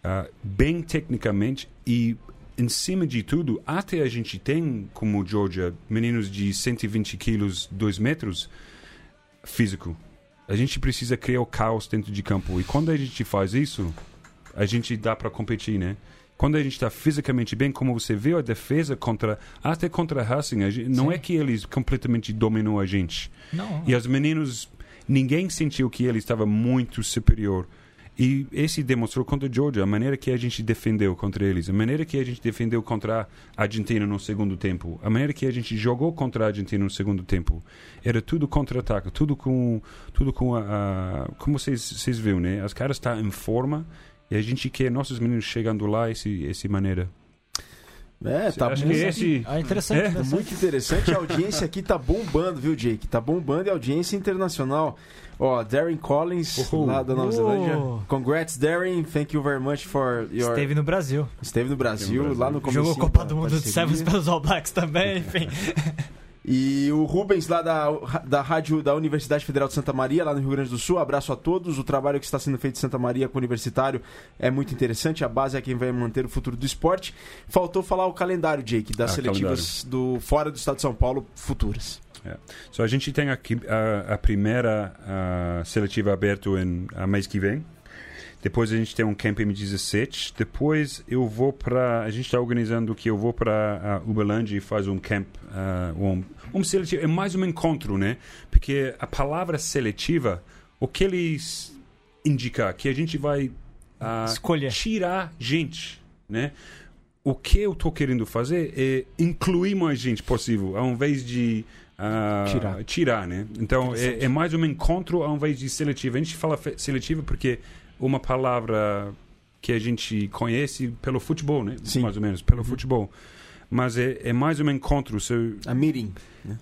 Ah, bem tecnicamente e em cima de tudo, até a gente tem, como Georgia, meninos de 120 quilos, 2 metros, físico. A gente precisa criar o caos dentro de campo. E quando a gente faz isso, a gente dá para competir, né? Quando a gente está fisicamente bem, como você vê a defesa contra, até contra a Racing, a gente- não é que eles completamente dominou a gente. Não. E os meninos, ninguém sentiu que ele estava muito superior. E esse demonstrou contra a Georgia a maneira que a gente defendeu contra eles, a maneira que a gente defendeu contra a Argentina no segundo tempo, a maneira que a gente jogou contra a Argentina no segundo tempo. Era tudo contra-ataque, tudo com, tudo com a, a- como vocês, vocês viram, né? As caras estão em forma e a gente quer nossos meninos chegando lá esse, esse maneira. É, tá Acho bom. que esse... Ah, interessante. É, interessante. muito interessante. A audiência aqui tá bombando, viu, Jake? Tá bombando e a audiência internacional. Ó, Darren Collins, Uhul. lá da Nova. Zelândia. Congrats, Darren. Thank you very much for your... Esteve no Brasil. Esteve no Brasil, Esteve no Brasil. lá no começo. Jogou Copa do Mundo de Sevens pelos All Blacks também, enfim. E o Rubens, lá da, da rádio da Universidade Federal de Santa Maria, lá no Rio Grande do Sul, abraço a todos. O trabalho que está sendo feito em Santa Maria com o universitário é muito interessante. A base é quem vai manter o futuro do esporte. Faltou falar o calendário, Jake, das Ah, seletivas do fora do estado de São Paulo futuras. So, a gente tem aqui a, a primeira ah, seletiva aberta em a mês que vem. Depois a gente tem um Camp M17. Depois eu vou para. A gente está organizando que eu vou para Uberlândia e faz um camp. ah, um, um seletivo. É mais um encontro, né? Porque a palavra seletiva, o que eles indicam? Que a gente vai ah, Escolher. tirar gente, né? O que eu estou querendo fazer é incluir mais gente possível, ao invés de ah, Tirar. tirar, né? Então é, é mais um encontro ao invés de seletivo. A gente fala seletivo porque uma palavra que a gente conhece pelo futebol, né? Sim. Mais ou menos pelo futebol. Mas é, é mais um encontro. So, A meeting.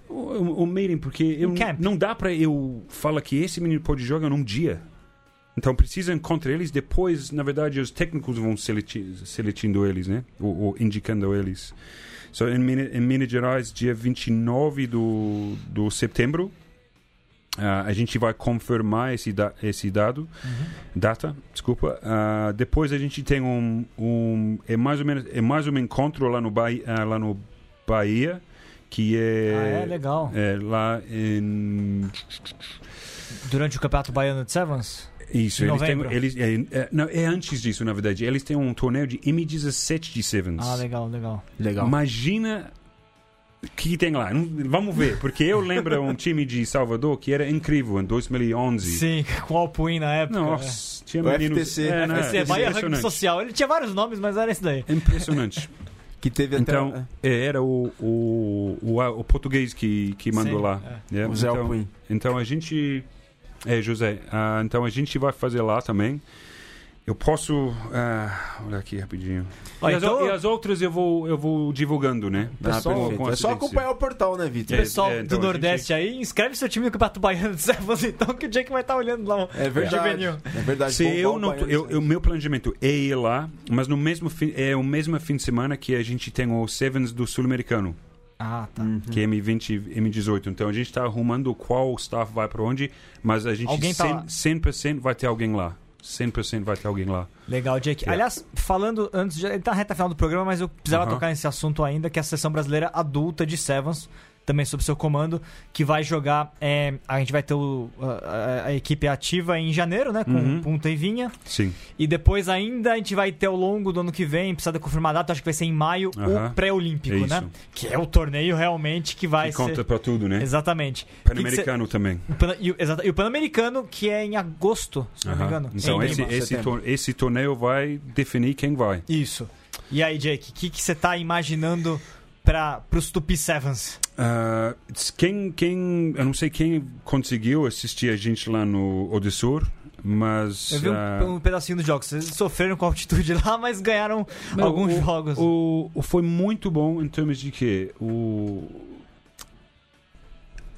o, o, o meeting, porque eu, Um não dá para eu falar que esse menino pode jogar num dia. Então precisa encontrar eles. Depois, na verdade, os técnicos vão seleti seletindo eles, né? Ou, ou indicando eles. So, em, Minas, em Minas Gerais, dia 29 do, do setembro, ah, a gente vai confirmar esse, da, esse dado, data, desculpa. Ah, depois a gente tem um, um é mais ou menos é mais um encontro lá no Bahia, ah, lá no Bahia que é, Ah, é legal. é lá em Durante o Campeonato Baiano de Sevens? isso eles têm, novembro. eles é, é, não, é antes disso na verdade eles têm um torneio de M17 de Sevens Ah, legal, legal. Legal. imagina o que tem lá vamos ver porque eu lembro um time de Salvador que era incrível em 2011 Sim, com o Alpuin na época. nossa tinha O meninos FTC. é, né? FTC, Bahia Rugby impressionante. Social. Ele tinha vários nomes, mas era esse daí. impressionante Que teve até Então, é, era o, o, o, o português que, que mandou Sim, lá. É, o Zé então, Alpuin. então a gente. É, José. ah, então a gente vai fazer lá também. Eu posso. ah, olha aqui rapidinho. Ó, e, as, então- o- e as outras eu vou, eu vou divulgando, né? Pessoal, com É só acompanhar o portal, né, Vitor? É, Pessoal é, então do Nordeste aí, inscreve seu time no Campeonato Baiano de Sevens, então, que o Jake vai estar olhando lá. É verdade. É verdade. Se eu não, baiano, eu, eu- meu planejamento é ir lá, mas no mesmo fim, é o mesmo fim de semana que a gente tem o Sevens do Sul-Americano. Ah, tá. Uhum. que é M20 M18. Então a gente está arrumando qual staff vai para onde, mas a gente Alguém tá lá. 100%, 100% vai ter alguém lá. 100% vai ter alguém lá. Legal, Jake. É. Aliás, falando antes, de, ele tá na reta final do programa, mas eu precisava Aham. tocar nesse assunto ainda, que é a seleção brasileira adulta de Sevens, também sob seu comando, que vai jogar. é, a gente vai ter o- a, a- equipe ativa em janeiro, né? Com Uhum. Punta e Vinha. Sim. E depois ainda a gente vai ter ao longo do ano que vem, precisa de confirmar a data, acho que vai ser em maio, Aham. o pré-olímpico, É né? Que é o torneio realmente que vai Que ser. conta para tudo, né? Exatamente. Pan-americano também. O Pan- E o, exata- e o Pan-Americano, que é em agosto, se não me engano. Então esse, esse, tor- esse torneio vai definir quem vai. Isso. E aí, Jake, o que que você tá imaginando para os Tupi Sevens? Ah, quem, quem, eu não sei quem conseguiu assistir a gente lá no Odessur, mas Eu vi um, ah, um pedacinho dos jogos. Vocês sofreram com a altitude lá, mas ganharam alguns o- jogos. O, o- foi muito bom em termos de que o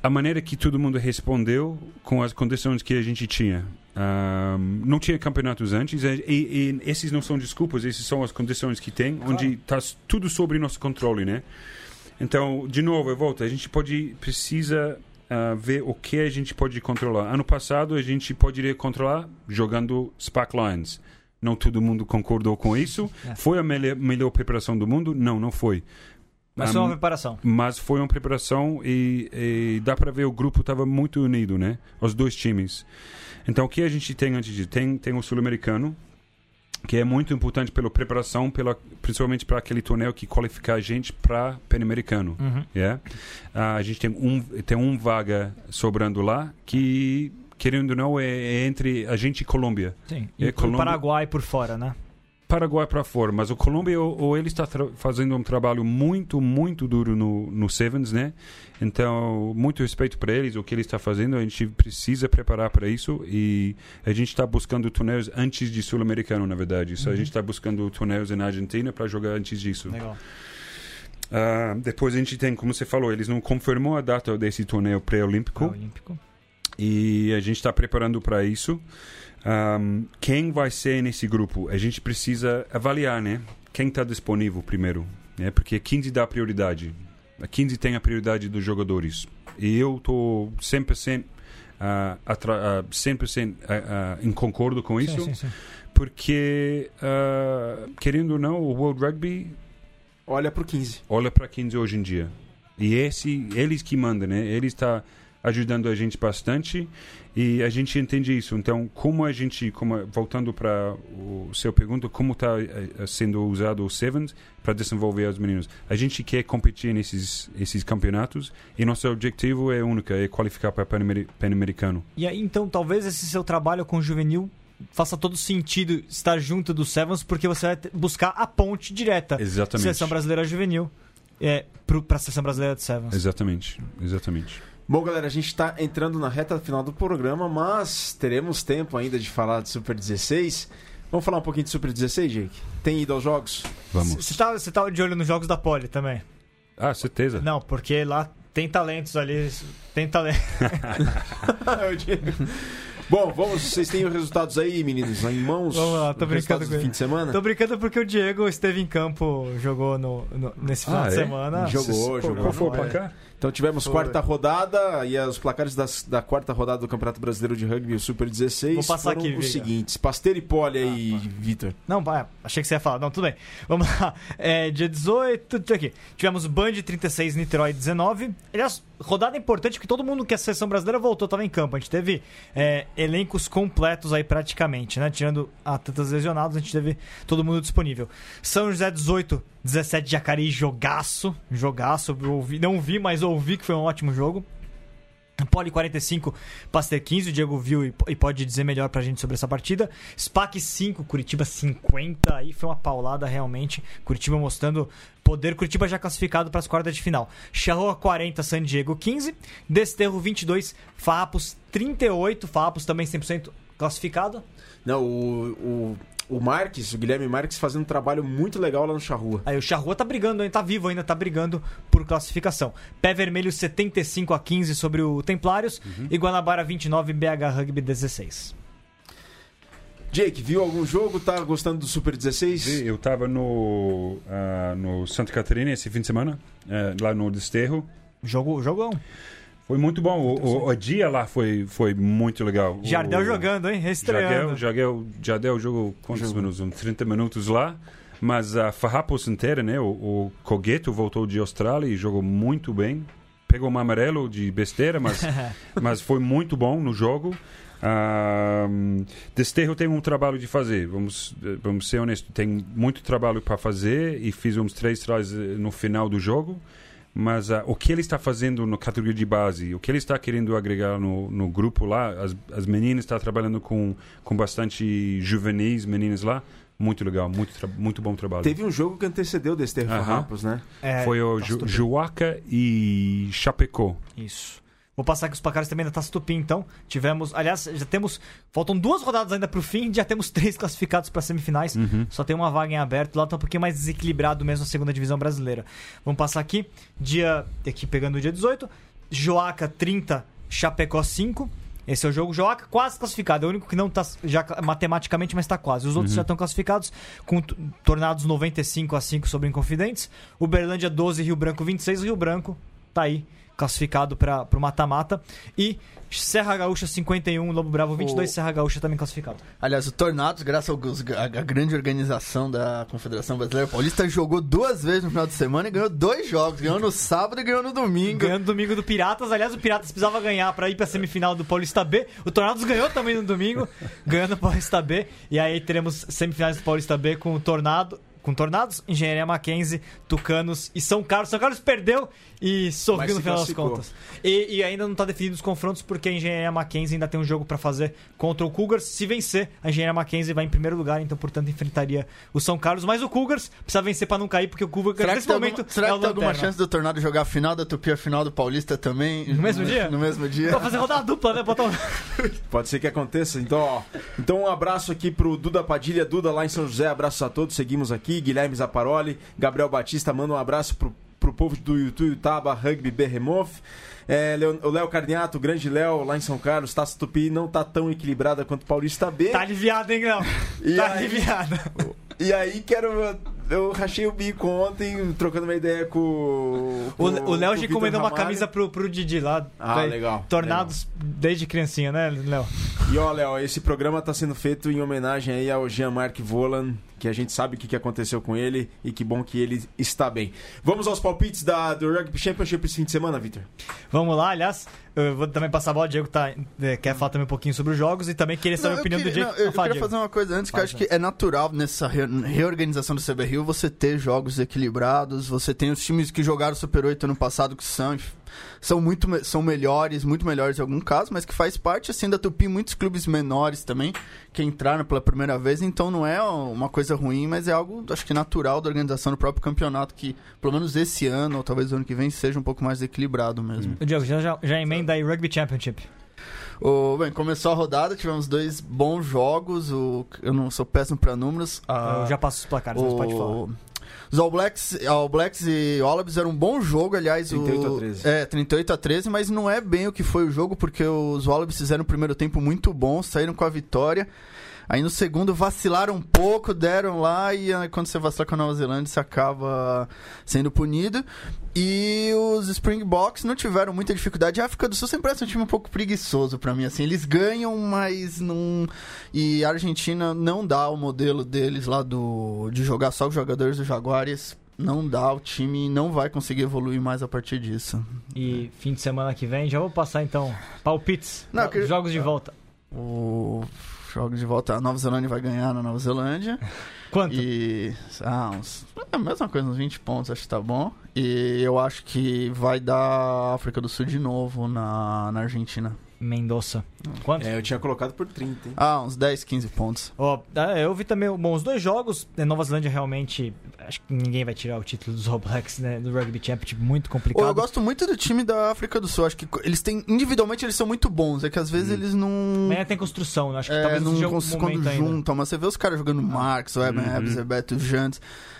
a maneira que todo mundo respondeu com as condições que a gente tinha. Ahm, não tinha campeonatos antes e, e- e esses não são desculpas, esses são as condições que tem, onde está tudo sobre nosso controle, né? Então, de novo, eu volto. A gente pode precisa ah, ver o que a gente pode controlar. Ano passado a gente poderia controlar jogando Spark Lions. Não todo mundo concordou com isso. É. Foi a melhor, melhor preparação do mundo? Não, não foi. Mas Ah, foi uma preparação. Mas foi uma preparação e, e dá para ver o grupo estava muito unido, né? Os dois times. Então o que a gente tem antes disso? Tem, tem o sul-americano, que é muito importante pela preparação, pela, principalmente para aquele torneio que qualifica a gente para pan-americano. Uhum. Yeah? Ah, a gente tem um, tem um vaga sobrando lá que, querendo ou não, é, é entre a gente e Colômbia. Sim. É, E o Colômbia- Paraguai por fora, né? Paraguai para fora, mas o Colômbia ou, ou ele está fazendo um trabalho muito, muito duro no, no Sevens, né? Então, muito respeito para eles, o que ele está fazendo, a gente precisa preparar para isso e a gente está buscando torneios antes de Sul-Americano, na verdade. Isso a gente está buscando torneios na Argentina para jogar antes disso. Legal. Ah, depois a gente tem, como você falou, eles não confirmou a data desse torneio pré-olímpico Olímpico. e a gente está preparando para isso. Ahm, quem vai ser nesse grupo? A gente precisa avaliar, né? Quem está disponível primeiro, né? Porque a 15 dá prioridade. A 15 tem a prioridade dos jogadores. E eu estou 100%, ah, atra- ah, 100% ah, ah, em concordo com isso, Sim, sim, sim. porque, ah, querendo ou não, o World Rugby Olha pro 15. olha para 15 hoje em dia. E esse, eles que mandam, né? Ele está ajudando a gente bastante e a gente entende isso. Então, como a gente, como, voltando para o seu pergunta, como está sendo usado o Sevens para desenvolver os meninos? A gente quer competir nesses esses campeonatos e nosso objetivo é único, é qualificar para Pan-Ameri- Pan-Americano. E aí, então, talvez esse seu trabalho com o juvenil faça todo sentido estar junto do Sevens, porque você vai buscar a ponte direta. Exatamente. Seleção brasileira juvenil é, pro, pra seleção brasileira de Sevens. Exatamente, exatamente. Bom, galera, a gente está entrando na reta final do programa, mas teremos tempo ainda de falar de Super 16. Vamos falar um pouquinho de Super 16, Jake? Tem ido aos jogos? Vamos. Você tá, tá de olho nos jogos da Poli também? Ah, certeza. Não, porque lá tem talentos ali. Tem talento. Bom, vamos, vocês têm os resultados aí, meninos, em mãos? Vamos lá, tô brincando com ele. fim de semana? Tô brincando porque o Diego esteve em campo, jogou no, no- nesse final Ah, de é? semana. Jogou, jogou. qual foi o é. Então tivemos Foi. quarta rodada e os placares das- da quarta rodada do Campeonato Brasileiro de Rugby, o Super 16, Vou passar foram aqui, os Viga. seguintes. Pasteiro e Pole aí, Ah, tá. Vitor. Não, vai, achei que você ia falar. Não, tudo bem. Vamos lá. É, dia 18, tudo aqui. Tivemos Band 36, Niterói 19. Aliás, rodada importante porque todo mundo que a seleção brasileira voltou estava em campo. A gente teve é, elencos completos aí praticamente, né? Tirando atletas lesionados, a gente teve todo mundo disponível. São José 18, 17 Jacareí, jogaço. Jogaço. Ouvi, não vi, mas ouvi que foi um ótimo jogo. Poli 45, Pasteur 15, o Diego viu e, pode dizer melhor pra gente sobre essa partida. SPAC 5, Curitiba 50, aí foi uma paulada realmente. Curitiba mostrando poder, Curitiba já classificado para as quartas de final. Charroa 40, San Diego 15, Desterro 22, Farrapos 38, Farrapos também 100% classificado. Não, o, o, o Marques, o Guilherme Marques, fazendo um trabalho muito legal lá no Charrua. Aí o Charrua tá brigando, ainda tá vivo ainda, tá brigando por classificação. Pé Vermelho 75 a 15 sobre o Templários e Guanabara 29, BH Rugby 16. Jake, viu algum jogo? Tá gostando do Super 16? Eu estava no, ah, no Santa Catarina esse fim de semana, eh, lá no Desterro. Jogo, jogão. Foi muito bom. O, o, o dia lá foi, foi muito legal. Jardel o, jogando, hein? Estreando. Jardel, Jardel, Jardel jogou quantos minutos? Uns 30 minutos lá. Mas a Farrapos inteira, né? O, o Cogueto voltou de Austrália e jogou muito bem. Pegou um amarelo de besteira, mas, mas foi muito bom no jogo. Ah, Desterro tem um trabalho de fazer, vamos, vamos ser honestos. Tem muito trabalho para fazer e fiz uns três trás eh, no final do jogo. Mas ah, o que ele está fazendo na categoria de base, o que ele está querendo agregar no, no grupo lá, as, as meninas estão trabalhando com, com bastante juvenis, meninas lá. Muito legal, muito, tra- muito bom trabalho. Teve um jogo que antecedeu o Desterro Aham. Farrapos, né? É, Foi o tá Ju. Juaca e Chapecó. Isso. Vou passar aqui os placares também da Taça Tupi, então. Tivemos, aliás, já temos. Faltam duas rodadas ainda pro fim, já temos três classificados para semifinais. Só tem uma vaga em aberto. Lá tá um pouquinho mais desequilibrado mesmo a segunda divisão brasileira. Vamos passar aqui. Dia. Aqui pegando o dia 18. Joaca 30, Chapecó 5. Esse é o jogo. Joaca quase classificado. É o único que não tá já matematicamente, mas tá quase. Os outros já estão classificados com tornados 95 a 5 sobre Inconfidentes. Uberlândia 12, Rio Branco 26. Rio Branco tá aí classificado para o mata-mata. E Serra Gaúcha 51, Lobo Bravo 22, O- Serra Gaúcha também classificado. Aliás, o Tornados, graças à grande organização da Confederação Brasileira Paulista, jogou duas vezes no final de semana e ganhou dois jogos. Ganhou no sábado e ganhou no domingo. Ganhando domingo do Piratas. Aliás, o Piratas precisava ganhar para ir para semifinal do Paulista B. O Tornados ganhou também no domingo, ganhando o Paulista B. E aí teremos semifinais do Paulista B com o Tornado. Com Tornados, Engenharia Mackenzie, Tucanos e São Carlos. São Carlos perdeu e sorriu no final das contas. E, e ainda não tá definido os confrontos porque a Engenharia Mackenzie ainda tem um jogo para fazer contra o Cougars. Se vencer, a Engenharia Mackenzie vai em primeiro lugar, então, portanto, enfrentaria o São Carlos. Mas o Cougars precisa vencer para não cair, porque o Cougars, Será nesse momento, alguma, será é que o tem alguma chance do Tornado jogar a final da Tupi a final do Paulista também? No mesmo dia? No mesmo dia. Pra fazer rodada dupla, né? Botar. Pode ser que aconteça. Então, ó, então um abraço aqui pro Duda Padilha, Duda lá em São José, abraços a todos, seguimos aqui, Guilherme Zaparoli, Gabriel Batista, manda um abraço pro pro povo do Tuiutaba Rugby Behemoth. É, o Léo Carniato, o grande Léo, lá em São Carlos, Taça Tupi não tá tão equilibrada quanto o Paulista B. Tá aliviado, hein, Léo? Tá aí? aliviado. E aí quero. Eu rachei o bico ontem, trocando uma ideia com. O com- o Léo com já encomendou uma camisa pro, pro Didi lá. Ah, legal. Tornados desde criancinha, né, Léo? E ó, Léo, esse programa tá sendo feito em homenagem aí ao Jean-Marc Volan, que a gente sabe o que, aconteceu com ele e que bom que ele está bem. Vamos aos palpites da, do Rugby Championship esse fim de semana, Vitor? Vamos lá, aliás, eu vou também passar a bola, o Diego tá, é, quer falar também um pouquinho sobre os jogos e também queria saber a eu opinião queria- do Diego. não, eu fala, queria Diego. fazer uma coisa antes, que eu Fala, acho que é natural nessa re- reorganização do CB Rio você ter jogos equilibrados, você tem os times que jogaram Super 8 ano passado que são, são muito são melhores, muito melhores em algum caso, mas que faz parte assim da Tupi, muitos clubes menores também que entraram pela primeira vez, então não é uma coisa ruim, mas é algo acho que natural da organização do próprio campeonato que pelo menos esse ano ou talvez o ano que vem seja um pouco mais equilibrado mesmo. O Diego, já, já, já emenda aí Rugby Championship. O, bem, começou a rodada, tivemos dois bons jogos. O, eu não sou péssimo para números. a- eu já passo os placares, mas pode falar. o- Os All Blacks, All Blacks e Wallabies eram um bom jogo, aliás. 38 o, a 13. É, 38 a 13, mas não é bem o que foi o jogo, porque os Wallabies fizeram um primeiro tempo muito bom, saíram com a vitória. Aí no segundo vacilaram um pouco, deram lá e quando você vacila com a Nova Zelândia, você acaba sendo punido. E os Springboks não tiveram muita dificuldade. A África do Sul sempre é um time um pouco preguiçoso pra mim, assim. Eles ganham, mas não... E a Argentina não dá o modelo deles lá do de jogar só os jogadores do Jaguares. Não dá, o time não vai conseguir evoluir mais a partir disso. E fim de semana que vem, já vou passar então palpites, Não, queria- jogos de volta. O jogo de volta, a Nova Zelândia vai ganhar na Nova Zelândia. Quanto? E. Ah, uns. É a mesma coisa, uns 20 pontos, acho que tá bom. E eu acho que vai dar África do Sul de novo na, na Argentina. Mendoza. Quanto? É, eu tinha colocado por 30, hein? Ah, uns 10, 15 pontos. Ó, ah, eu vi também, bom, os dois jogos, né, Nova Zelândia realmente, acho que ninguém vai tirar o título dos All Blacks, né, do Rugby Championship, muito complicado. eu gosto muito do time da África do Sul. Acho que eles têm. Individualmente eles são muito bons. É que às vezes eles não. Amanhã tem construção, né? acho que É, talvez não seja cons- momento quando ainda. juntam, mas você vê os caras jogando Marx, Webber, Uhum. Ebbs, Beto, Jantes.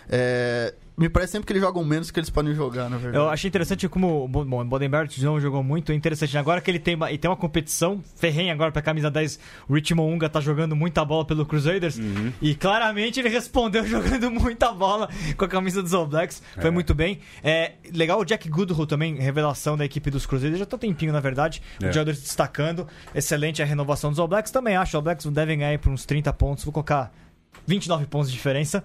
É, me parece sempre que eles jogam menos que eles podem jogar, na verdade. Eu achei interessante como bom, o Bodenberg de novo jogou muito. É interessante agora que ele tem uma, e tem uma competição ferrenha agora pra camisa 10. O Richmond Unga tá jogando muita bola pelo Crusaders. Uhum. E claramente ele respondeu jogando muita bola com a camisa dos All Blacks. Foi É. muito bem. É, legal o Jack Goodrow também, revelação da equipe dos Crusaders. Já tá um tempinho, na verdade. O É. jogador se destacando. Excelente a renovação dos All Blacks. Também acho. Os All Blacks devem ganhar aí por uns 30 pontos. Vou colocar 29 pontos de diferença.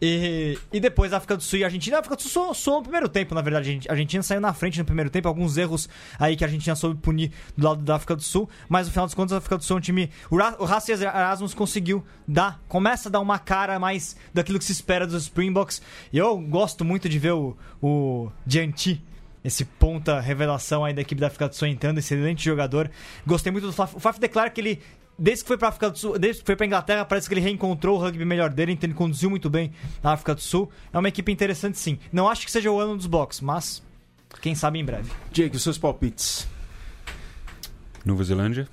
E, e depois a África do Sul e a Argentina. A África do Sul soou, soou no primeiro tempo, na verdade. A Argen- a Argentina saiu na frente no primeiro tempo. Alguns erros aí que a Argentina soube punir do lado da África do Sul. Mas no final dos contos, a África do Sul é um time. O, Ra Erasmus conseguiu dar. Começa a dar uma cara mais daquilo que se espera dos Springboks. E eu gosto muito de ver o, o Dianti. Esse ponta revelação aí da equipe da África do Sul entrando, excelente jogador. Gostei muito do Faf. O Faf declara que ele Desde que foi pra África do Sul, desde que foi pra Inglaterra, parece que ele reencontrou o rugby melhor dele, então ele conduziu muito bem na África do Sul. É uma equipe interessante sim. Não acho que seja o ano dos Blocks, mas quem sabe em breve. Jake, os seus palpites. Nova Zelândia.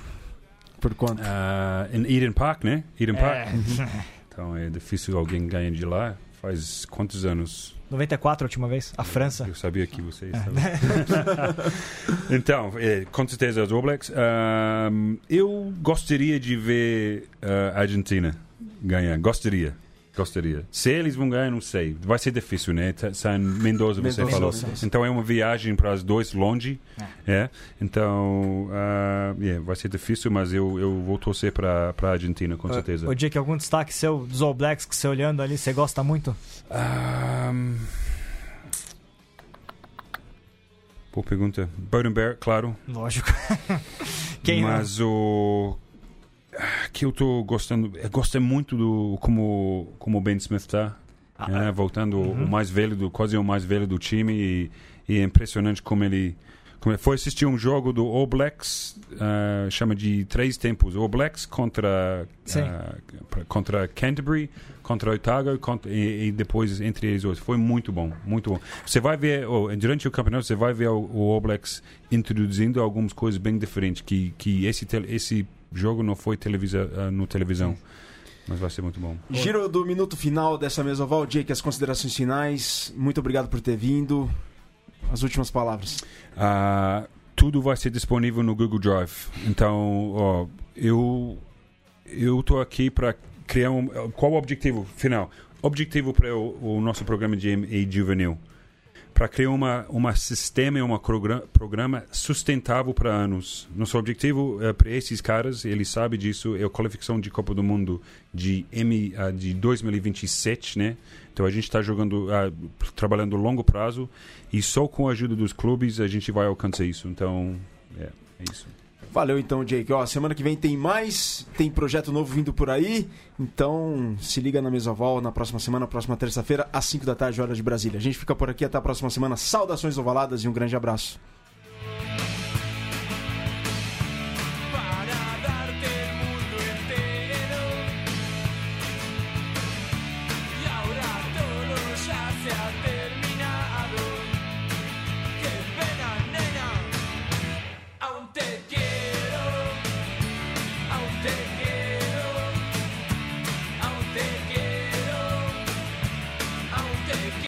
Por quanto? Ah, em Eden Park, né? Eden Park. É, Então é difícil alguém ganhar de lá. Faz quantos anos? 94 a última vez, a França. Eu sabia que vocês sabiam. então, é, com certeza os All Blacks. Eu gostaria de ver ah, a Argentina ganhar. Gostaria. Gostaria. Se eles vão ganhar, não sei. Vai ser difícil, né? San Mendoza, você Mendoza, falou. Mendoza. Então é uma viagem para os dois longe. É. Então, ah, yeah, vai ser difícil, mas eu, eu vou torcer para a Argentina, com certeza. Ô, Jake, algum destaque seu dos All Blacks que você olhando ali, você gosta muito? Ahm, Boa pergunta. Bowden Bear, claro. Lógico. Quem não? mas o que eu estou gostando, eu gosto muito do como como o Ben Smith está, Ah, né? voltando uhum. o mais velho do quase o mais velho do time e, e é impressionante como ele como foi assistir um jogo do All Blacks ah, chama de três tempos All Blacks contra ah, contra Canterbury contra Otago contra, e, e depois entre eles dois foi muito bom muito bom você vai ver oh, durante o campeonato você vai ver o, o All Blacks introduzindo algumas coisas bem diferentes que que esse esse jogo não foi televisa, ah, no televisão Mas vai ser muito bom. Giro do minuto final dessa mesa oval, Jake, as considerações finais. Muito obrigado por ter vindo. As últimas palavras. Ah, tudo vai ser disponível no Google Drive. Então, ó, eu eu estou aqui para criar um. Qual o objetivo final? Objetivo para o, o nosso programa de MA juvenil para criar uma uma sistema e um programa sustentável para anos. Nosso objetivo é para esses caras, eles sabem disso, é a qualificação de Copa do Mundo de M uh, de 2027, né? Então a gente está jogando, uh, trabalhando longo prazo e só com a ajuda dos clubes a gente vai alcançar isso. Então, é, é isso. Valeu então, Jake. Ó, semana que vem tem mais, tem projeto novo vindo por aí. Então, se liga na Mesoval na próxima semana, próxima terça-feira, às 5 da tarde, hora de Brasília. A gente fica por aqui até a próxima semana. Saudações ovaladas e um grande abraço.